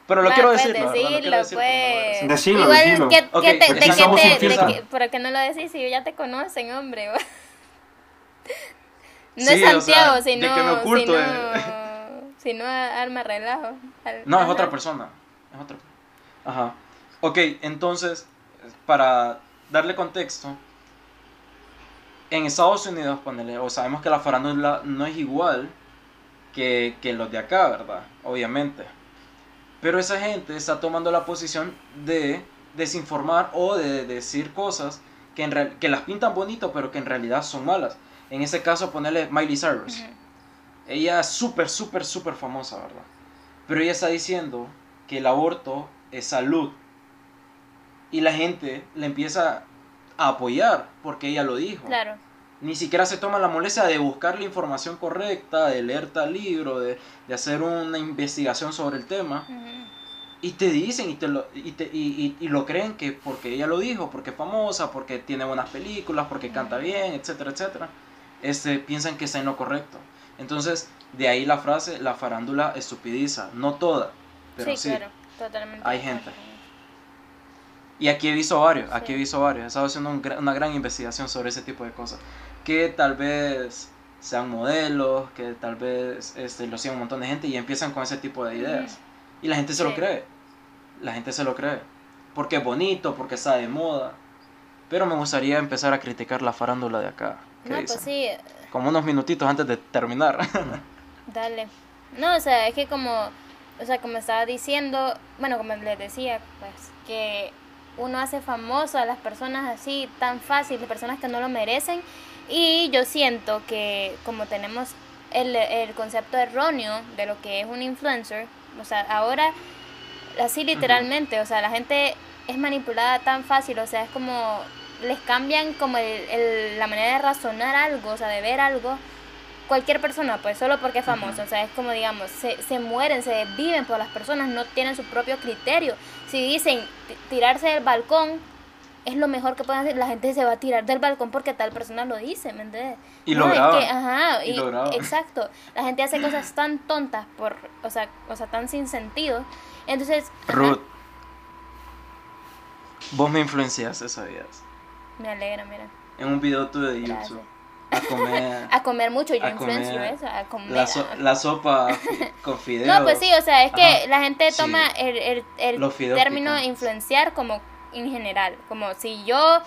Pero lo quiero pues, decirlo, decir, pero no lo voy a pues. decir. Decilo, Igual, decilo. ¿qué- Ok, qué te- aquí de te- de filtro. qué- ¿Por qué no lo decís si ya te conocen, hombre? No Sí, es o sea, Santiago, de sino, que me oculto, sino, eh. sino arma relajo. Al- No, es otra persona. Es otra Ajá. Ok, entonces, para darle contexto, en Estados Unidos, ponele, o sabemos que la farándula no es igual que, que los de acá, ¿verdad? Obviamente. Pero esa gente está tomando la posición de desinformar o de decir cosas que, en real- que las pintan bonito, pero que en realidad son malas. En ese caso, ponerle Miley Cyrus. Ujú. Ella es súper, súper, súper famosa, ¿verdad? Pero ella está diciendo que el aborto es salud. Y la gente le empieza a apoyar porque ella lo dijo. Claro. Ni siquiera se toma la molestia de buscar la información correcta, de leer tal libro, de, de hacer una investigación sobre el tema. Y te dicen y, te lo, y, te- y- y- y lo creen que porque ella lo dijo, porque es famosa, porque tiene buenas películas, porque canta bien, etcétera, etcétera. Este, piensan que está en lo correcto. Entonces, de ahí la frase, la farándula estupidiza. No toda, pero sí. sí, claro. Totalmente. hay gente. Y aquí he visto varios, aquí he visto varios. He estado haciendo un una gran investigación sobre ese tipo de cosas. Que tal vez sean modelos, que tal vez este, lo sigan un montón de gente y empiezan con ese tipo de ideas. Y la gente se lo cree. La gente se lo cree. Porque es bonito, porque está de moda. Pero me gustaría empezar a criticar la farándula de acá. ¿Qué No, dicen? pues sí, Como unos minutitos antes de terminar. Dale. No, o sea, es que como, o sea, como estaba diciendo, bueno, como les decía, pues, que uno hace famoso a las personas así tan fácil, personas que no lo merecen. Y yo siento que como tenemos el, el concepto erróneo de lo que es un influencer, o sea, ahora, así literalmente, o sea, la gente es manipulada tan fácil, o sea, es como, les cambian como el, el- la manera de razonar algo, o sea, de ver algo, cualquier persona, pues solo porque es famoso, o sea, es como digamos, se, se mueren, se viven por las personas, no tienen su propio criterio. Si dicen ti- tirarse del balcón es lo mejor que pueden hacer, la gente se va a tirar del balcón porque tal persona lo dice, ¿me entiendes? Y lo no, es graban. que, ajá, Y y- lo exacto. La gente hace cosas tan tontas por, o sea, o sea, tan sin sentido. Entonces, Ruth. Vos me influenciaste, ¿sabías? me alegra, mira. En un video tuyo de Gracias. A comer. A comer mucho, yo A influencio comer eso, a comer. La, so- la sopa con fideos. No, pues sí, o sea, es que Ajá, la gente sí. toma el, el, el término picantes. influenciar como en general, como si yo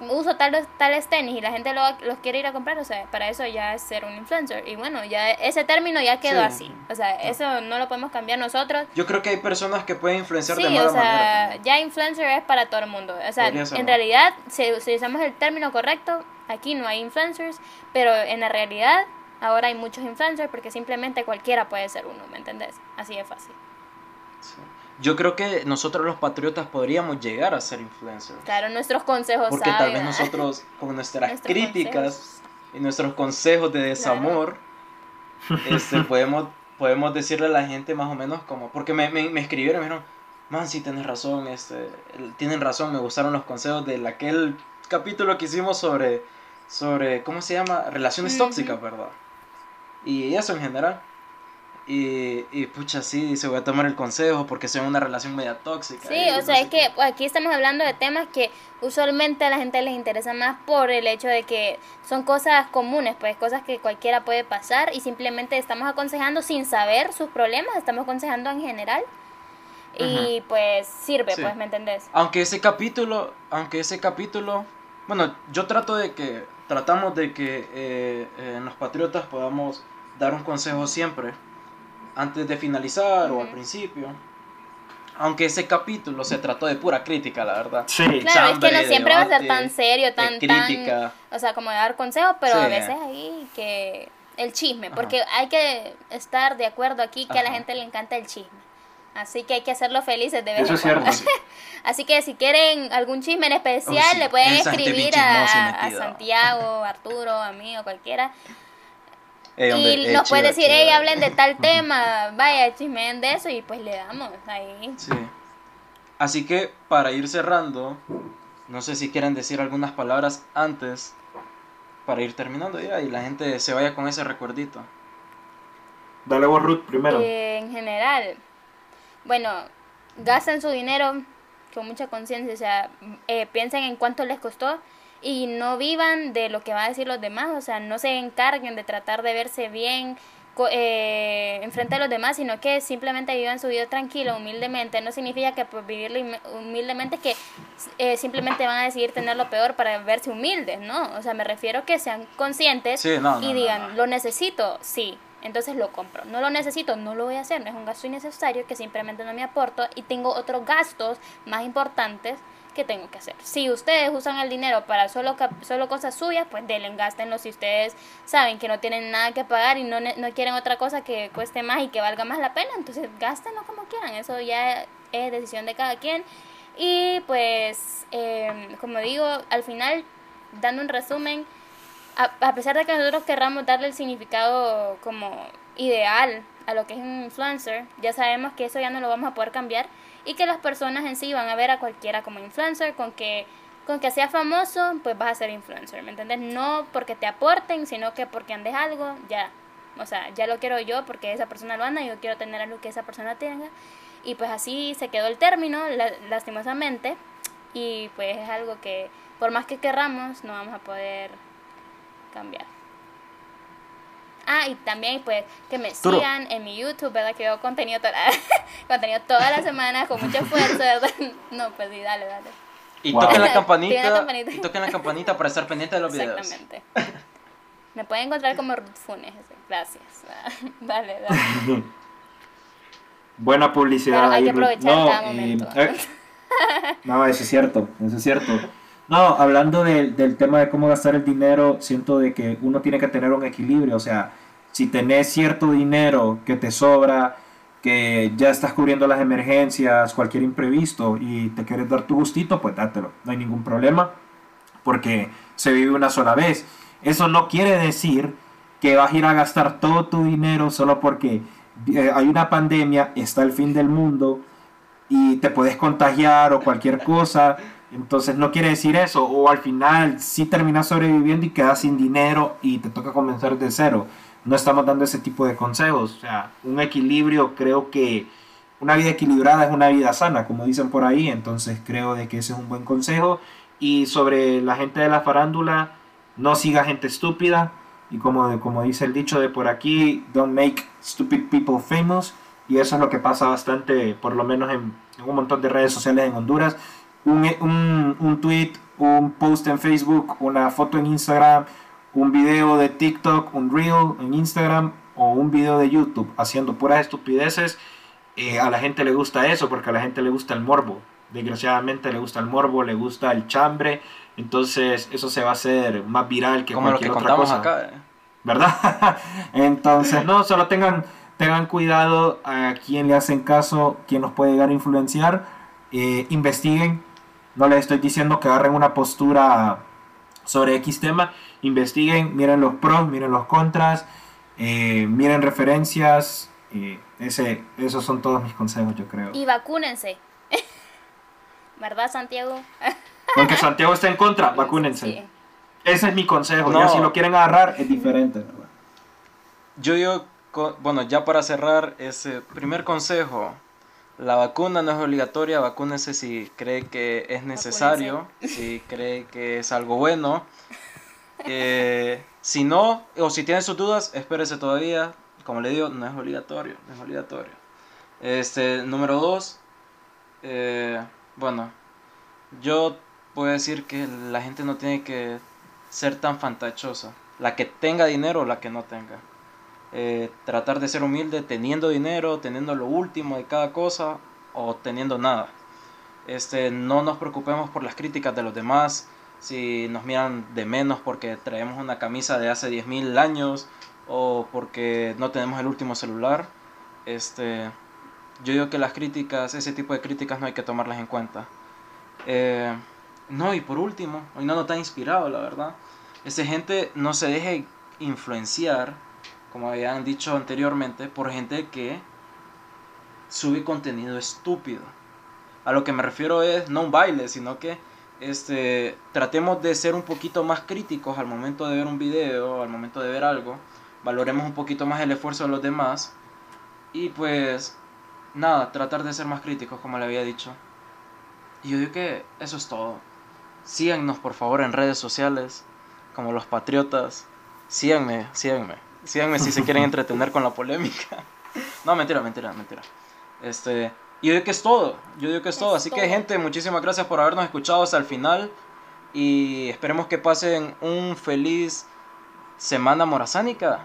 uso tales, tales tenis y la gente lo- los quiere ir a comprar, o sea, para eso ya es ser un influencer. Y bueno, ya ese término ya quedó Sí. así, o sea, eso no lo podemos cambiar nosotros. Yo creo que hay personas que pueden influenciar Sí, de mala o sea, manera. ya influencer es para todo el mundo. O sea, en ¿no? realidad, si, usamos el término correcto, aquí no hay influencers, pero en la realidad ahora hay muchos influencers porque simplemente cualquiera puede ser uno, ¿me entendés? Así de fácil. Sí. Yo creo que nosotros los patriotas podríamos llegar a ser influencers. Claro, nuestros consejos Porque tal vez nosotros, con nuestras críticas consejos. y nuestros consejos de desamor, este, podemos, podemos decirle a la gente más o menos como. Porque me, me, me escribieron y me dijeron, man, sí tienes razón, este, tienen razón, me gustaron los consejos de aquel capítulo que hicimos sobre, sobre ¿cómo se llama? Relaciones tóxicas, ¿verdad? Y eso en general. Y, y pucha, sí, se voy a tomar el consejo porque soy en una relación media tóxica. Sí, o no sea, es que aquí estamos hablando de temas que usualmente a la gente les interesa más por el hecho de que son cosas comunes, pues cosas que cualquiera puede pasar y simplemente estamos aconsejando sin saber sus problemas, estamos aconsejando en general y pues sirve, Sí. pues, ¿me entendés? Aunque ese capítulo, aunque ese capítulo, bueno, yo trato de que, tratamos de que eh, eh, los Patriotas podamos dar un consejo siempre, antes de finalizar o al principio. Aunque ese capítulo se trató de pura crítica, la verdad. Sí. Claro, es que Chambre, no siempre va a ser tan serio, tan, crítica. tan, o sea, como de dar consejos, pero Sí. a veces ahí que el chisme, Ajá. porque hay que estar de acuerdo aquí que a la gente le encanta el chisme. Así que hay que hacerlo felices de vez Eso en es cierto. cuando. Sí. Así que si quieren algún chisme en especial, Oh, sí, le pueden escribir a. Santiago, Arturo, a mí o cualquiera. Hombre, y eh, nos puede chido, decir, hey, hablen de tal tema, vaya, chismeen de eso y pues le damos ahí. Sí. Así que para ir cerrando, no sé si quieren decir algunas palabras antes para ir terminando ya y la gente se vaya con ese recuerdito. Dale vos, Ruth, primero. Eh, en general, bueno, gasten su dinero con mucha conciencia, o sea, eh, piensen en cuánto les costó y no vivan de lo que van a decir los demás, o sea, no se encarguen de tratar de verse bien eh, enfrente a los demás, sino que simplemente vivan su vida tranquilo, humildemente. No significa que por vivirlo hum- humildemente que eh, simplemente van a decidir tener lo peor para verse humildes, ¿no? O sea, me refiero que sean conscientes Sí, no, no, y no, digan, no. lo necesito, sí, entonces lo compro. No lo necesito, no lo voy a hacer, no es un gasto innecesario que simplemente no me aporto y tengo otros gastos más importantes que tengo que hacer. Si ustedes usan el dinero para solo, solo cosas suyas, pues denle, gástenlo. Si ustedes saben que no tienen nada que pagar y no, no quieren otra cosa que cueste más y que valga más la pena, entonces gástenlo como quieran. Eso ya es decisión de cada quien. Y pues, eh, como digo, al final, dando un resumen, a, a pesar de que nosotros querramos darle el significado como ideal a lo que es un influencer, ya sabemos que eso ya no lo vamos a poder cambiar y que las personas en sí van a ver a cualquiera como influencer, con que con que sea famoso, pues vas a ser influencer, ¿me entiendes? No porque te aporten, sino que porque andes algo, ya. O sea, ya lo quiero yo porque esa persona lo anda yo quiero tener algo que esa persona tenga. Y pues así se quedó el término, la- lastimosamente. Y pues es algo que por más que querramos, no vamos a poder cambiar. Ah, y también pues que me Turo. sigan en mi YouTube, ¿verdad? Que yo contenido toda, contenido toda la semana con mucho esfuerzo, ¿verdad? No, pues sí, dale, dale. Y Wow. toquen la campanita, la campanita. y toquen la campanita para estar pendiente de los videos. Exactamente. Me pueden encontrar como Ruth Funes. Gracias. Dale, dale. Buena publicidad. Pero hay ahí, que aprovechar No, cada eh, momento. eh, no, eso es cierto, eso es cierto. No, hablando del- del tema de cómo gastar el dinero, siento de que uno tiene que tener un equilibrio. O sea, si tenés cierto dinero que te sobra, que ya estás cubriendo las emergencias, cualquier imprevisto y te quieres dar tu gustito, pues dátelo. No hay ningún problema porque se vive una sola vez. Eso no quiere decir que vas a ir a gastar todo tu dinero solo porque eh, hay una pandemia, está el fin del mundo y te puedes contagiar o cualquier cosa. Entonces no quiere decir eso. O al final sí terminas sobreviviendo y quedas sin dinero y te toca comenzar de cero. No estamos dando ese tipo de consejos. O sea, un equilibrio creo que una vida equilibrada es una vida sana, como dicen por ahí. Entonces creo de que ese es un buen consejo. Y sobre la gente de la farándula, no siga gente estúpida. Y como, como dice el dicho de por aquí, don't make stupid people famous. Y eso es lo que pasa bastante, por lo menos en, en un montón de redes sociales en Honduras. Un, un, un tweet, un post en Facebook, una foto en Instagram, un video de TikTok, un reel en Instagram o un video de YouTube haciendo puras estupideces. eh, a la gente le gusta eso porque a la gente le gusta el morbo. Desgraciadamente le gusta el morbo, le gusta el chambre. Entonces eso se va a hacer más viral que Como lo que cualquier otra cosa. acá. eh. ¿verdad? Entonces, no, solo tengan, tengan cuidado a quién le hacen caso, quién los puede llegar a influenciar, eh, investiguen, no les estoy diciendo que agarren una postura sobre X tema, investiguen, miren los pros, miren los contras, eh, miren referencias, eh, ese, esos son todos mis consejos, yo creo. Y vacúnense. ¿Verdad, Santiago? Aunque Santiago esté en contra, vacúnense. Sí. Ese es mi consejo, No. ya si lo quieren agarrar es diferente, ¿verdad? Yo digo bueno, ya para cerrar, ese primer consejo. La vacuna no es obligatoria, vacúnese si cree que es necesario, si cree que es algo bueno. Eh, si no, o si tiene sus dudas, espérese todavía. Como le digo, no es obligatorio, no es obligatorio. Este, número dos, eh, bueno, yo puedo decir que la gente no tiene que ser tan fantachosa. La que tenga dinero o la que no tenga. Eh, tratar de ser humilde teniendo dinero, teniendo lo último de cada cosa o teniendo nada. Este, no nos preocupemos por las críticas de los demás. Si nos miran de menos porque traemos una camisa de hace 10.000 años o porque no tenemos el último celular. Este, yo digo que las críticas, ese tipo de críticas no hay que tomarlas en cuenta. Eh, no, y por último, hoy no nos está inspirado, la verdad. Esa gente no se deje influenciar, como habían dicho anteriormente, por gente que sube contenido estúpido. A lo que me refiero es no un baile, sino que este, tratemos de ser un poquito más críticos al momento de ver un video, al momento de ver algo. Valoremos un poquito más el esfuerzo de los demás. Y pues, nada, tratar de ser más críticos, como le había dicho. Y yo digo que eso es todo. Síganos por favor en redes sociales, como los patriotas. Síganme, síganme. Síganme si se quieren entretener con la polémica. No, mentira, mentira, mentira. Este, y yo digo que es todo. Yo digo que es todo. Es Así que, todo. gente, muchísimas gracias por habernos escuchado hasta el final. Y esperemos que pasen un feliz semana morazánica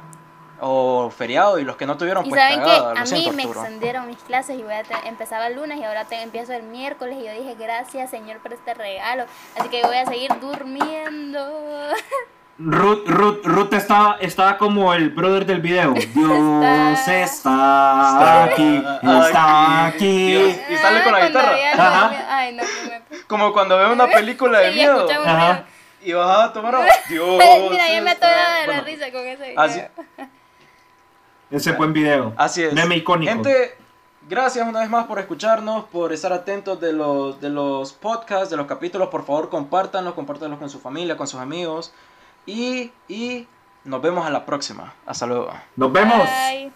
o feriado. Y los que no tuvieron, Y pues saben que cagada. a Lo mí siento, me Arturo. extendieron mis clases y voy a te- empezaba el lunes y ahora te, empiezo el miércoles y yo dije gracias Señor por este regalo. Así que voy a seguir durmiendo. Ruth, Ruth, Ruth estaba, estaba como el brother del video. Dios Está- está aquí, está aquí. Dios. Y sale con la Ah, guitarra. Ajá. Ay, no, me... Como cuando veo una película de Sí, miedo. Ajá. Y vas a tomar agua. Dios. Mira, yo me está- atoda de la Bueno, risa con ese video. Así, Ese buen video. así es. Meme icónico. Gente, gracias una vez más por escucharnos, por estar atentos de los, de los podcasts, de los capítulos. Por favor, compártanlos, compártanlos con su familia, con sus amigos. Y, y nos vemos a la próxima. Hasta luego. Nos vemos. Bye.